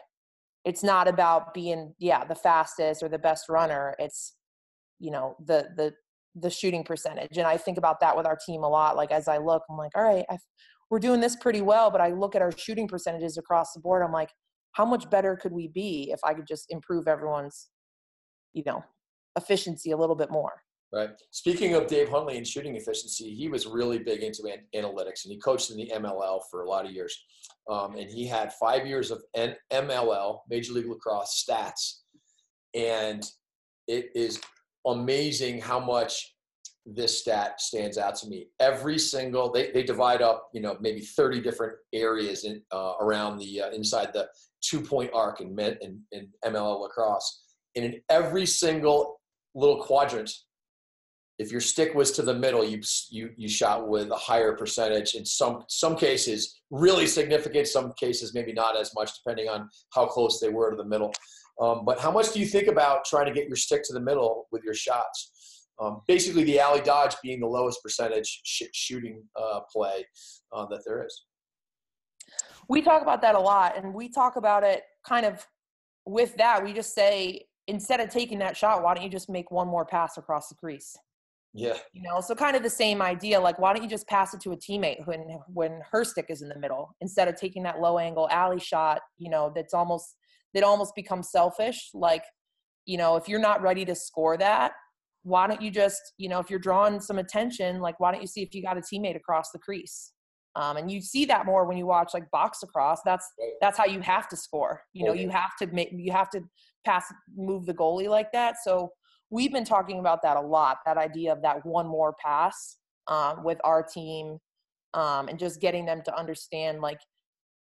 it's not about being yeah the fastest or the best runner it's you know the the the shooting percentage and i think about that with our team a lot like as i look i'm like all right I've, we're doing this pretty well but i look at our shooting percentages across the board i'm like how much better could we be if i could just improve everyone's you know efficiency a little bit more Right. Speaking of Dave Huntley and shooting efficiency, he was really big into an- analytics, and he coached in the MLL for a lot of years. Um, and he had five years of N- MLL, Major League Lacrosse stats, and it is amazing how much this stat stands out to me. Every single they, they divide up, you know, maybe 30 different areas in uh, around the uh, inside the two point arc in, in in MLL lacrosse, and in every single little quadrant if your stick was to the middle, you you you shot with a higher percentage. In some some cases, really significant. Some cases, maybe not as much, depending on how close they were to the middle. Um, but how much do you think about trying to get your stick to the middle with your shots? Um, basically, the alley dodge being the lowest percentage sh- shooting uh, play uh, that there is. We talk about that a lot, and we talk about it kind of with that. We just say instead of taking that shot, why don't you just make one more pass across the crease? Yeah. You know, so kind of the same idea. Like, why don't you just pass it to a teammate when when her stick is in the middle instead of taking that low angle alley shot? You know, that's almost that almost becomes selfish. Like, you know, if you're not ready to score that, why don't you just, you know, if you're drawing some attention, like, why don't you see if you got a teammate across the crease? Um, and you see that more when you watch like box lacrosse. That's that's how you have to score. You know, you have to make you have to pass move the goalie like that. So we've been talking about that a lot that idea of that one more pass um, with our team um, and just getting them to understand like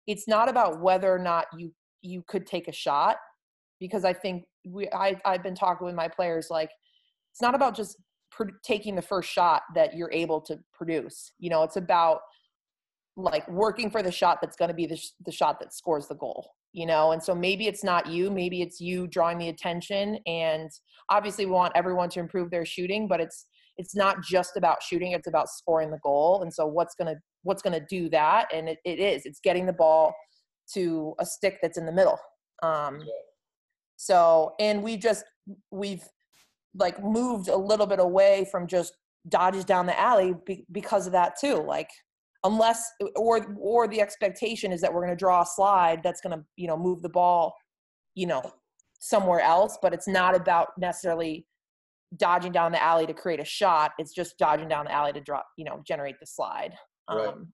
it's not about whether or not you you could take a shot because i think we I, i've been talking with my players like it's not about just taking the first shot that you're able to produce you know it's about like working for the shot that's going to be the, sh- the shot that scores the goal you know and so maybe it's not you maybe it's you drawing the attention and obviously we want everyone to improve their shooting but it's it's not just about shooting it's about scoring the goal and so what's going to what's going to do that and it, it is it's getting the ball to a stick that's in the middle um, So, and we just we've like moved a little bit away from just dodges down the alley be, because of that too. Like unless or or the expectation is that we're going to draw a slide that's going to you know move the ball, you know, somewhere else. But it's not about necessarily dodging down the alley to create a shot. It's just dodging down the alley to drop, you know, generate the slide. Right. Um,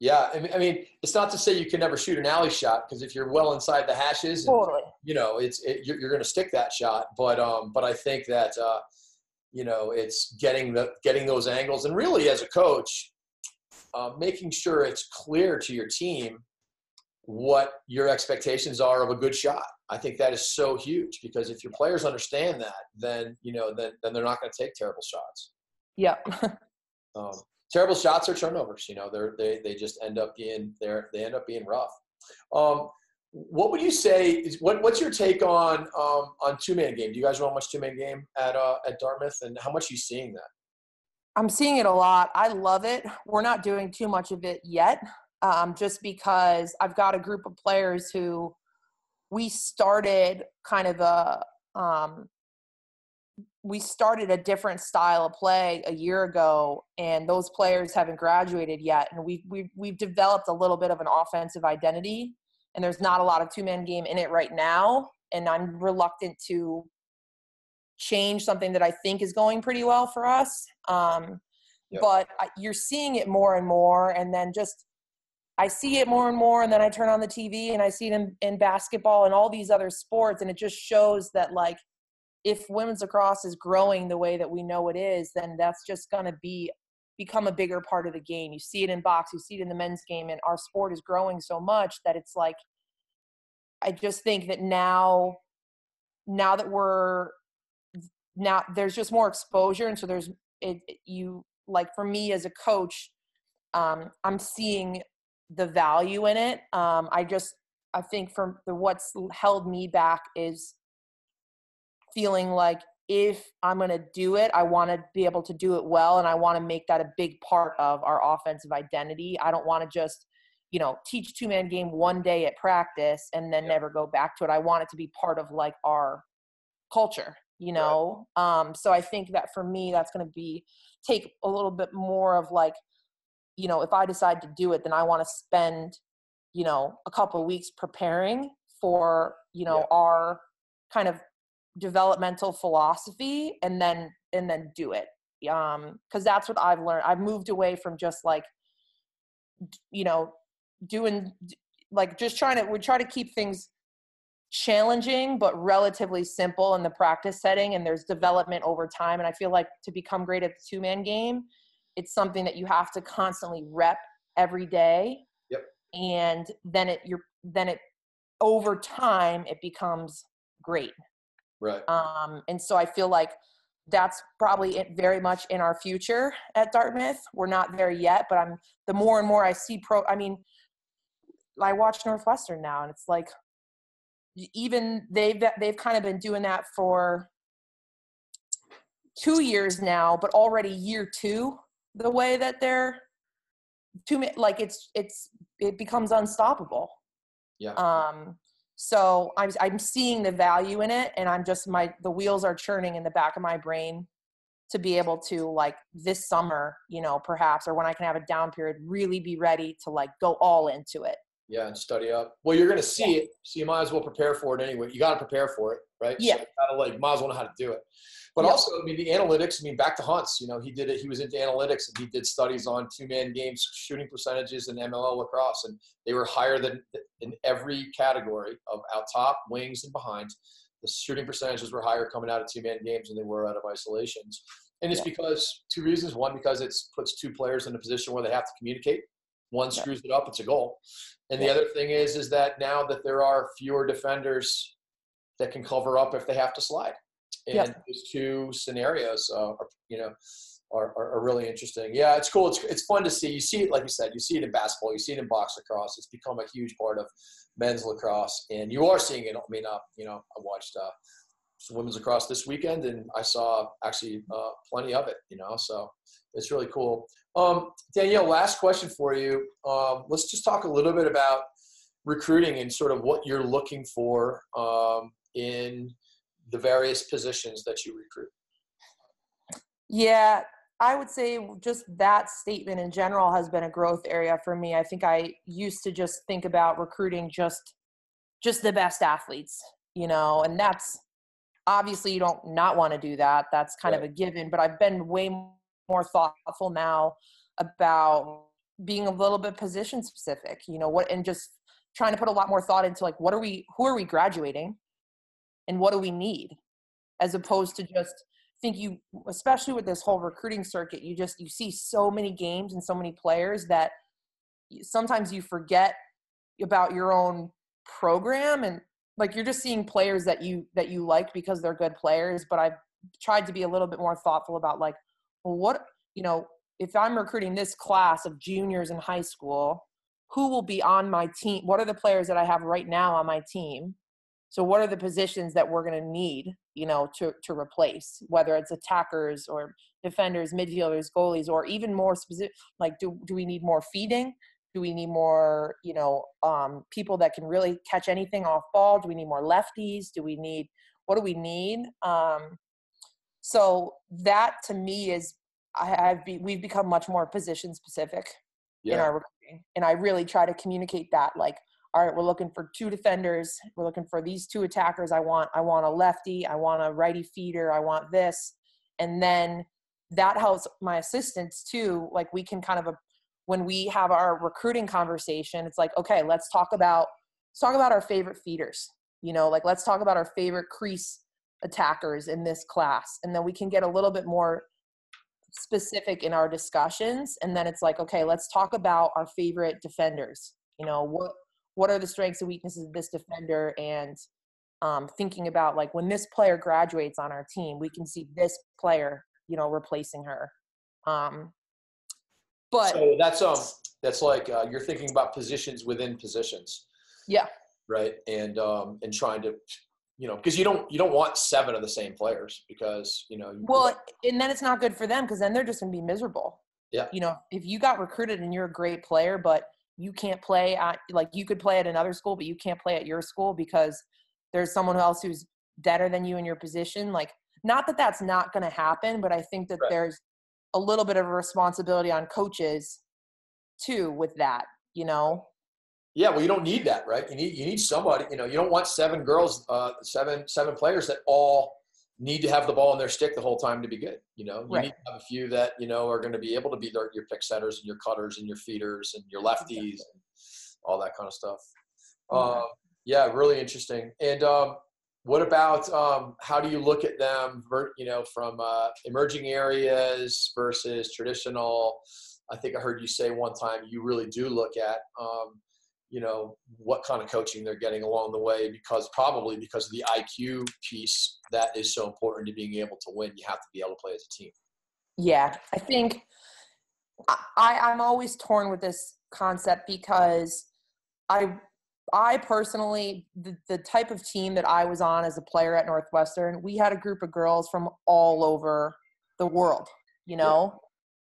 yeah, I mean, it's not to say you can never shoot an alley shot because if you're well inside the hashes, and, totally. you know, it's it, you're, you're going to stick that shot. But um, but I think that uh, you know, it's getting the getting those angles, and really as a coach, uh, making sure it's clear to your team what your expectations are of a good shot. I think that is so huge because if your players understand that, then you know, then then they're not going to take terrible shots. Yep. um, terrible shots are turnovers. You know, they're they they just end up being they they end up being rough. Um, what would you say is what what's your take on um, on two man game? Do you guys run much two man game at uh, at Dartmouth, and how much are you seeing that? I'm seeing it a lot. I love it. We're not doing too much of it yet, um, just because I've got a group of players who we started kind of a um, we started a different style of play a year ago and those players haven't graduated yet and we've, we've, we've developed a little bit of an offensive identity and there's not a lot of two-man game in it right now and i'm reluctant to change something that i think is going pretty well for us um, yep. but you're seeing it more and more and then just I see it more and more, and then I turn on the TV and I see it in, in basketball and all these other sports, and it just shows that like if women's lacrosse is growing the way that we know it is, then that's just going to be become a bigger part of the game. You see it in box, you see it in the men's game, and our sport is growing so much that it's like I just think that now now that we're now there's just more exposure and so there's it you like for me as a coach um i'm seeing the value in it. Um, I just I think from the what's held me back is feeling like if I'm going to do it, I want to be able to do it well and I want to make that a big part of our offensive identity. I don't want to just, you know, teach two man game one day at practice and then yeah. never go back to it. I want it to be part of like our culture, you know? Right. Um, so I think that for me, that's going to be take a little bit more of like you know if i decide to do it then i want to spend you know a couple of weeks preparing for you know yeah. our kind of developmental philosophy and then and then do it um because that's what i've learned i've moved away from just like you know doing like just trying to we try to keep things challenging but relatively simple in the practice setting and there's development over time. And i feel like to become great at the two man game it's something that you have to constantly rep every day. Yep. And then it you're then it over time it becomes great. Right. Um and so i feel like that's probably very much in our future at dartmouth. We're not there yet but i'm the more and more i see pro i mean i watch northwestern now and it's like even they've they've kind of been doing that for two years now but already year two the way that they're too like it's it's it becomes unstoppable. Yeah. Um so i'm i'm seeing the value in it and i'm just my the wheels are churning in the back of my brain to be able to like this summer you know perhaps or when i can have a down period really be ready to like go all into it yeah and study up well you're going to see yeah. it so you might as well prepare for it anyway you got to prepare for it right yeah so you gotta like might as well know how to do it but also, I mean, the analytics. I mean, back to Hunts. You know, he did it. He was into analytics, and he did studies on two-man games, shooting percentages, in MLL lacrosse, and they were higher than in every category of out top, wings, and behind. The shooting percentages were higher coming out of two-man games than they were out of isolations. And it's yeah. because two reasons. One, because it puts two players in a position where they have to communicate. One screws it up, it's a goal. And the other thing is, is that now that there are fewer defenders that can cover up if they have to slide. And yep. those two scenarios uh, are, you know are, are, are, really interesting. Yeah it's cool. It's, it's fun to see. You see it like you said you see it in basketball you see it in box lacrosse. It's become a huge part of men's lacrosse. And you are seeing it i mean uh, you know i watched uh, women's lacrosse this weekend and i saw actually uh, plenty of it you know so it's really cool um, danielle last question for you um, let's just talk a little bit about recruiting and sort of what you're looking for um, in the various positions that you recruit? Yeah, I would say just that statement in general has been a growth area for me. I think I used to just think about recruiting just just the best athletes, you know, and that's obviously you don't not want to do that. That's kind right. of a given, but I've been way more thoughtful now about being a little bit position specific, you know, what and just trying to put a lot more thought into like what are we who are we graduating? And what do we need? As opposed to just think you especially with this whole recruiting circuit you just you see so many games and so many players that sometimes you forget about your own program and like you're just seeing players that you that you like because they're good players but i've tried to be a little bit more thoughtful about like well what you know if i'm recruiting this class of juniors in high school who will be on my team what are the players that i have right now on my team so what are the positions that we're going to need, you know, to to replace, whether it's attackers or defenders, midfielders, goalies, or even more specific, like do do we need more feeding? Do we need more, you know, um, people that can really catch anything off ball? Do we need more lefties? Do we need what do we need? Um, so that to me is I have be, we've become much more position specific yeah. in our recruiting, and I really try to communicate that like all right, we're looking for two defenders. We're looking for these two attackers. I want I want a lefty. I want a righty feeder. I want this, and then that helps my assistants too. Like we can kind of a, when we have our recruiting conversation, it's like okay, let's talk about let's talk about our favorite feeders. You know, like let's talk about our favorite crease attackers in this class, and then we can get a little bit more specific in our discussions. And then it's like okay, let's talk about our favorite defenders. You know what what are the strengths and weaknesses of this defender and um, thinking about like when this player graduates on our team we can see this player you know replacing her um, but so that's um that's like uh, you're thinking about positions within positions yeah right and um and trying to you know because you don't you don't want seven of the same players because you know well and then it's not good for them because then they're just going to be miserable. Yeah. You know if you got recruited and you're a great player but you can't play at like you could play at another school but you can't play at your school because there's someone else who's better than you in your position like not that that's not going to happen but i think that right. there's a little bit of a responsibility on coaches too with that you know yeah well you don't need that right you need you need somebody you know you don't want seven girls uh seven seven players that all need to have the ball in their stick the whole time to be good. You know, you right. need to have a few that you know are going to be able to be their, your pick setters and your cutters and your feeders and your lefties and all that kind of stuff. Uh, yeah, really interesting. And um, what about um, how do you look at them? You know, from uh, emerging areas versus traditional. I think I heard you say one time you really do look at um, you know what kind of coaching they're getting along the way because probably because of the IQ piece that is so important to being able to win. You have to be able to play as a team. Yeah, I think I, I'm always torn with this concept because I I personally the, the type of team that I was on as a player at Northwestern, we had a group of girls from all over the world, you know,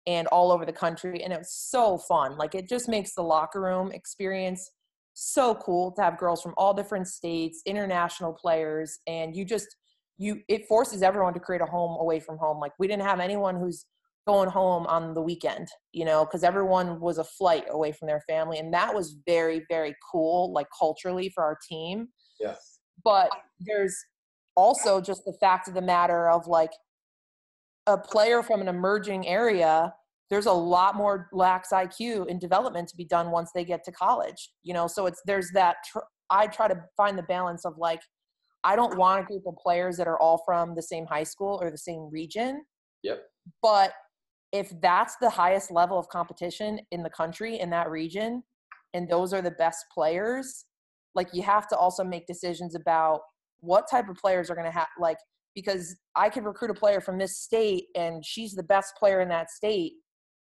and all over the country and it was so fun. Like it just makes the locker room experience so cool to have girls from all different states international players and you just you it forces everyone to create a home away from home. Like we didn't have anyone who's going home on the weekend you know because everyone was a flight away from their family and that was very very cool like culturally for our team. Yeah but there's also just the fact of the matter of like a player from an emerging area there's a lot more lax IQ in development to be done once they get to college. You know, so it's there's that. Tr- I try to find the balance of like, I don't want a group of players that are all from the same high school or the same region. Yep. But if that's the highest level of competition in the country in that region, and those are the best players, like you have to also make decisions about what type of players are going to have like because I could recruit a player from this state and she's the best player in that state,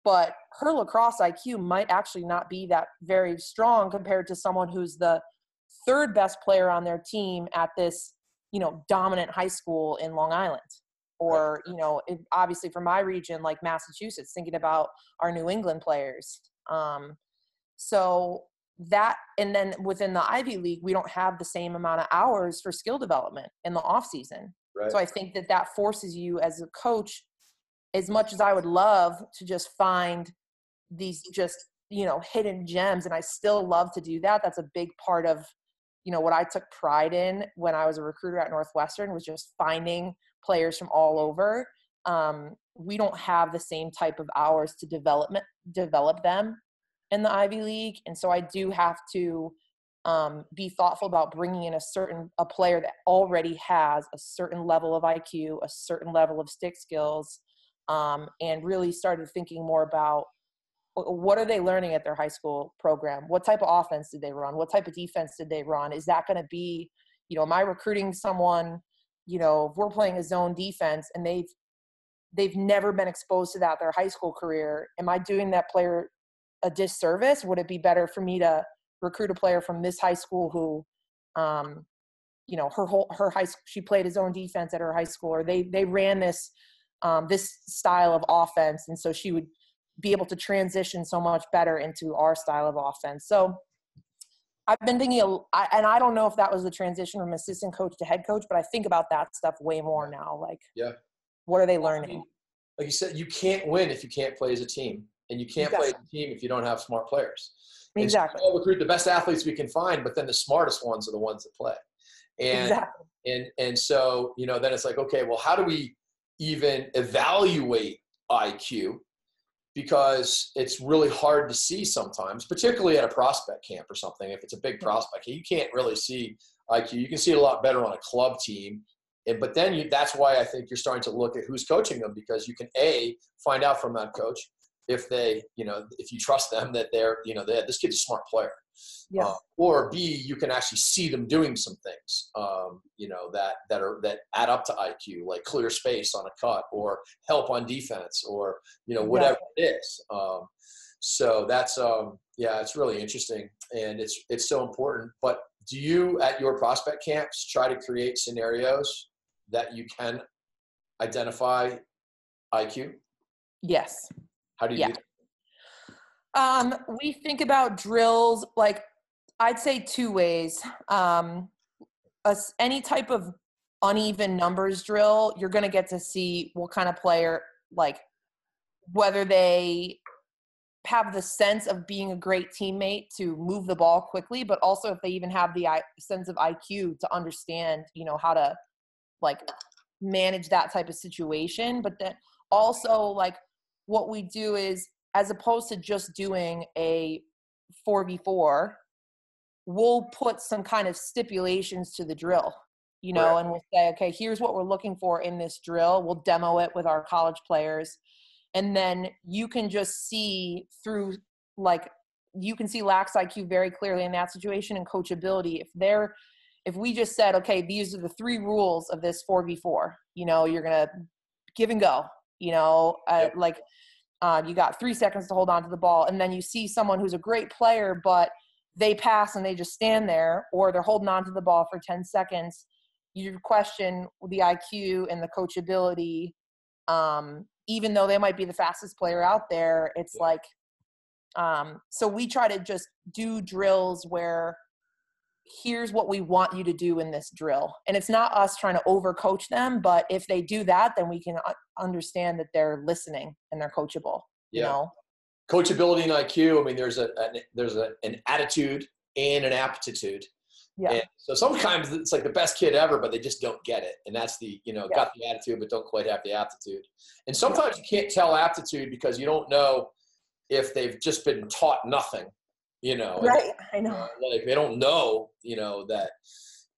but her lacrosse IQ might actually not be that very strong compared to someone who's the third best player on their team at this, you know, dominant high school in Long Island. Or, you know, it, obviously for my region, like Massachusetts, thinking about our New England players. Um, so that and then within the ivy league we don't have the same amount of hours for skill development in the off season Right. so i think that that forces you as a coach as much as i would love to just find these just you know hidden gems and i still love to do that that's a big part of you know what i took pride in when i was a recruiter at northwestern was just finding players from all over um, we don't have the same type of hours to development develop them in the ivy league and so i do have to um, be thoughtful about bringing in a certain a player that already has a certain level of iq a certain level of stick skills um, and really started thinking more about what are they learning at their high school program? What type of offense did they run? What type of defense did they run? Is that going to be you know am i recruiting someone you know if we're playing a zone defense and they've they've never been exposed to that their high school career am i doing that player a disservice? Would it be better for me to recruit a player from this high school who um you know her whole her high school she played a zone defense at her high school or they they ran this um this style of offense and so she would be able to transition so much better into our style of offense. So I've been thinking, and I don't know if that was the transition from assistant coach to head coach, but I think about that stuff way more now. Like, yeah, what are they learning? Like you said, you can't win if you can't play as a team, and you can't exactly. play a team if you don't have smart players. Exactly. So we'll recruit the best athletes we can find, but then the smartest ones are the ones that play. And exactly. and and so you know, then it's like, okay, well, how do we even evaluate IQ? because it's really hard to see sometimes, particularly at a prospect camp or something. If it's a big mm-hmm. prospect, you can't really see IQ. You can see it a lot better on a club team. And, but then you, that's why I think you're starting to look at who's coaching them because you can a find out from that coach if they, you know, if you trust them that they're, you know, they, this kid's a smart player. Yeah. Uh, or B, you can actually see them doing some things, um, you know, that that are that add up to IQ, like clear space on a cut, or help on defense, or you know, whatever yeah. it is. Um, so that's um, yeah, it's really interesting, and it's it's so important. But do you at your prospect camps try to create scenarios that you can identify IQ? Yes. How do you yeah. do? Um, we think about drills like I'd say two ways. Um, a, any type of uneven numbers drill, you're going to get to see what kind of player, like whether they have the sense of being a great teammate to move the ball quickly, but also if they even have the sense of IQ to understand, you know, how to like manage that type of situation. But then also, like, what we do is as opposed to just doing a 4v4 we'll put some kind of stipulations to the drill you know right. and we'll say okay here's what we're looking for in this drill. We'll demo it with our college players. And then you can just see through like you can see lax iq very clearly in that situation and coachability. If they're if we just said okay these are the three rules of this 4v4 you know you're gonna give and go you know uh, yep. like uh, you got three seconds to hold on to the ball and then you see someone who's a great player but they pass and they just stand there or they're holding on to the ball for 10 seconds you question the iq and the coachability um, even though they might be the fastest player out there it's like um, so we try to just do drills where here's what we want you to do in this drill. And it's not us trying to overcoach them but if they do that then we can uh, understand that they're listening and they're coachable yeah. you know? Coachability and iq i mean there's a, a there's a, an attitude and an aptitude. Yeah. And so sometimes it's like the best kid ever but they just don't get it. And that's the you know yeah. got the attitude but don't quite have the aptitude. And sometimes yeah. you can't tell aptitude because you don't know if they've just been taught nothing you know right i know. like they don't know you know that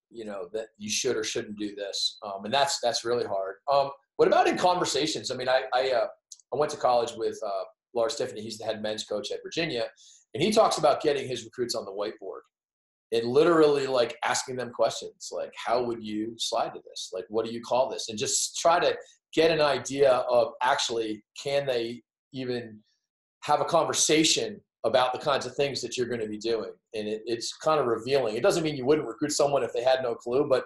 you know that you should or shouldn't do this um, and that's that's really hard. Um, what about in conversations? I mean i i, uh, I went to college with uh, lars tiffany he's the head men's coach at virginia and he talks about getting his recruits on the whiteboard and literally like asking them questions like how would you slide to this? Like what do you call this? and just try to get an idea of actually can they even have a conversation about the kinds of things that you're going to be doing. And it, it's kind of revealing. It doesn't mean you wouldn't recruit someone if they had no clue, but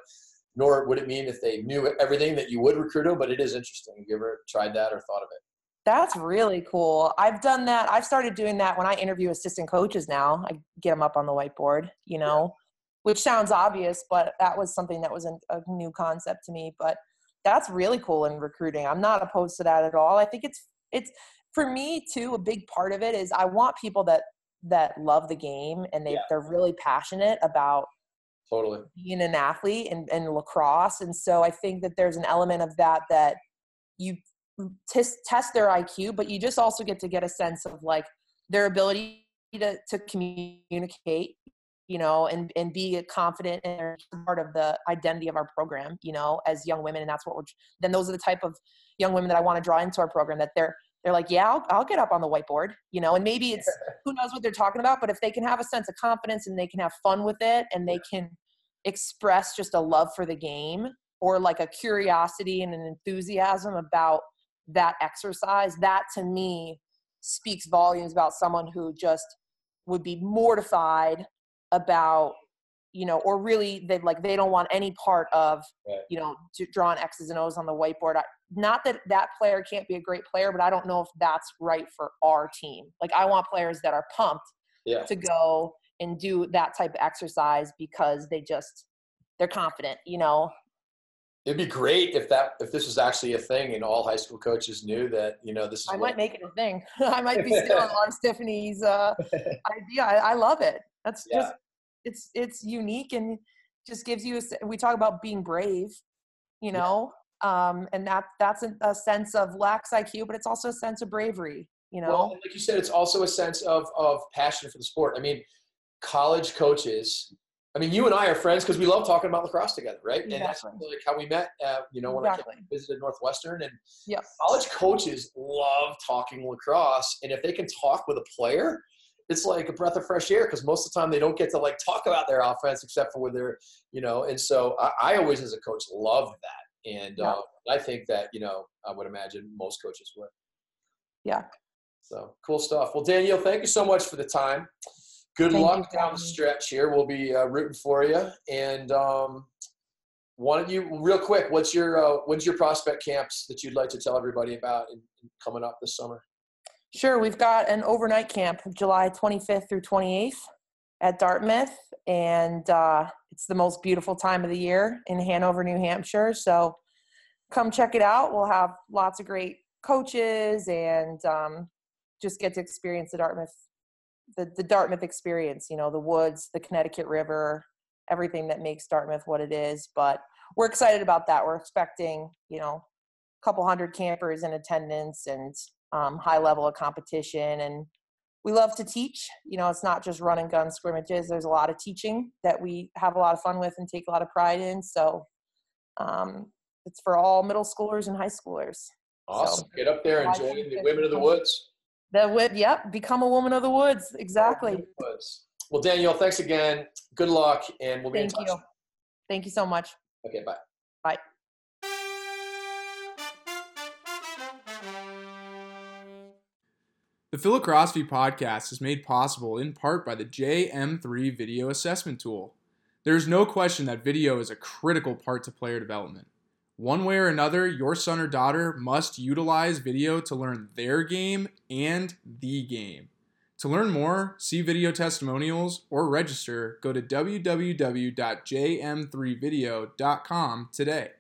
nor would it mean if they knew everything that you would recruit them, but it is interesting. Have you ever tried that or thought of it? That's really cool. I've done that. I've started doing that when I interview assistant coaches now. I get them up on the whiteboard, you know, which sounds obvious, but that was something that was a new concept to me. But that's really cool in recruiting. I'm not opposed to that at all. I think it's it's for me too. A big part of it is I want people that that love the game and they Yeah. they're really passionate about Totally. being an athlete and, and lacrosse. And so I think that there's an element of that that you test test their IQ, but you just also get to get a sense of like their ability to, to communicate, you know, and, and be confident and part of the identity of our program, you know, as young women. And that's what we're, then those are the type of young women that I want to draw into our program that they're, they're like, yeah, I'll, I'll get up on the whiteboard, you know, and maybe it's, who knows what they're talking about, but if they can have a sense of confidence and they can have fun with it and they can express just a love for the game or like a curiosity and an enthusiasm about that exercise, that to me speaks volumes about someone who just would be mortified about you know or really they like they don't want any part of Right. you know drawing x's and o's on the whiteboard I, not that that player can't be a great player but i don't know if that's right for our team like i want players that are pumped Yeah. to go and do that type of exercise because they just they're confident you know It'd be great if that if this was actually a thing and all high school coaches knew that you know this is i might make it a thing i might be stealing Lars Tiffany's uh, idea I, I love it that's Yeah. just it's it's unique and just gives you a we talk about being brave you Yeah. know um and that that's a, a sense of lax iq but it's also a sense of bravery you know Well, like you said, it's also a sense of of passion for the sport. I mean, college coaches. I mean, you and I are friends because we love talking about lacrosse together, right? Exactly. And that's like how we met. Uh, you know, when exactly I visited Northwestern, and yep college coaches love talking lacrosse, and if they can talk with a player, it's like a breath of fresh air because most of the time they don't get to like talk about their offense except for with their, you know. And so I, I always, as a coach, love that, and Yeah. uh, I think that you know I would imagine most coaches would. yeah So cool stuff. Well, Danielle, thank you so much for the time. Good Thank luck for down the stretch here. We'll be uh, rooting for you. And um, why don't you, real quick, what's your uh, when's your prospect camps that you'd like to tell everybody about and, and coming up this summer? Sure, we've got an overnight camp July 25th through 28th at Dartmouth, and uh, it's the most beautiful time of the year in Hanover, New Hampshire. So come check it out. We'll have lots of great coaches and um, just get to experience the Dartmouth, the, the Dartmouth experience, you know, the woods, the Connecticut River, everything that makes Dartmouth what it is. But we're excited about that. We're expecting, you know, a couple hundred campers in attendance and um, high level of competition and we love to teach you know it's not just run and gun scrimmages there's a lot of teaching that we have a lot of fun with and take a lot of pride in so um, it's for all middle schoolers and high schoolers Awesome. Get up there and join the Women of the Woods. the would yep become a woman of the woods exactly the Woods. Well, Danielle thanks again. Good luck, and we'll be thank in touch. you thank you so much Okay, bye. bye The Philocrosophy podcast is made possible in part by the JM3 video assessment tool. There is no question that video is a critical part to player development. One way or another, your son or daughter must utilize video to learn their game and the game. To learn more, see video testimonials, or register, go to www.jm3video.com today.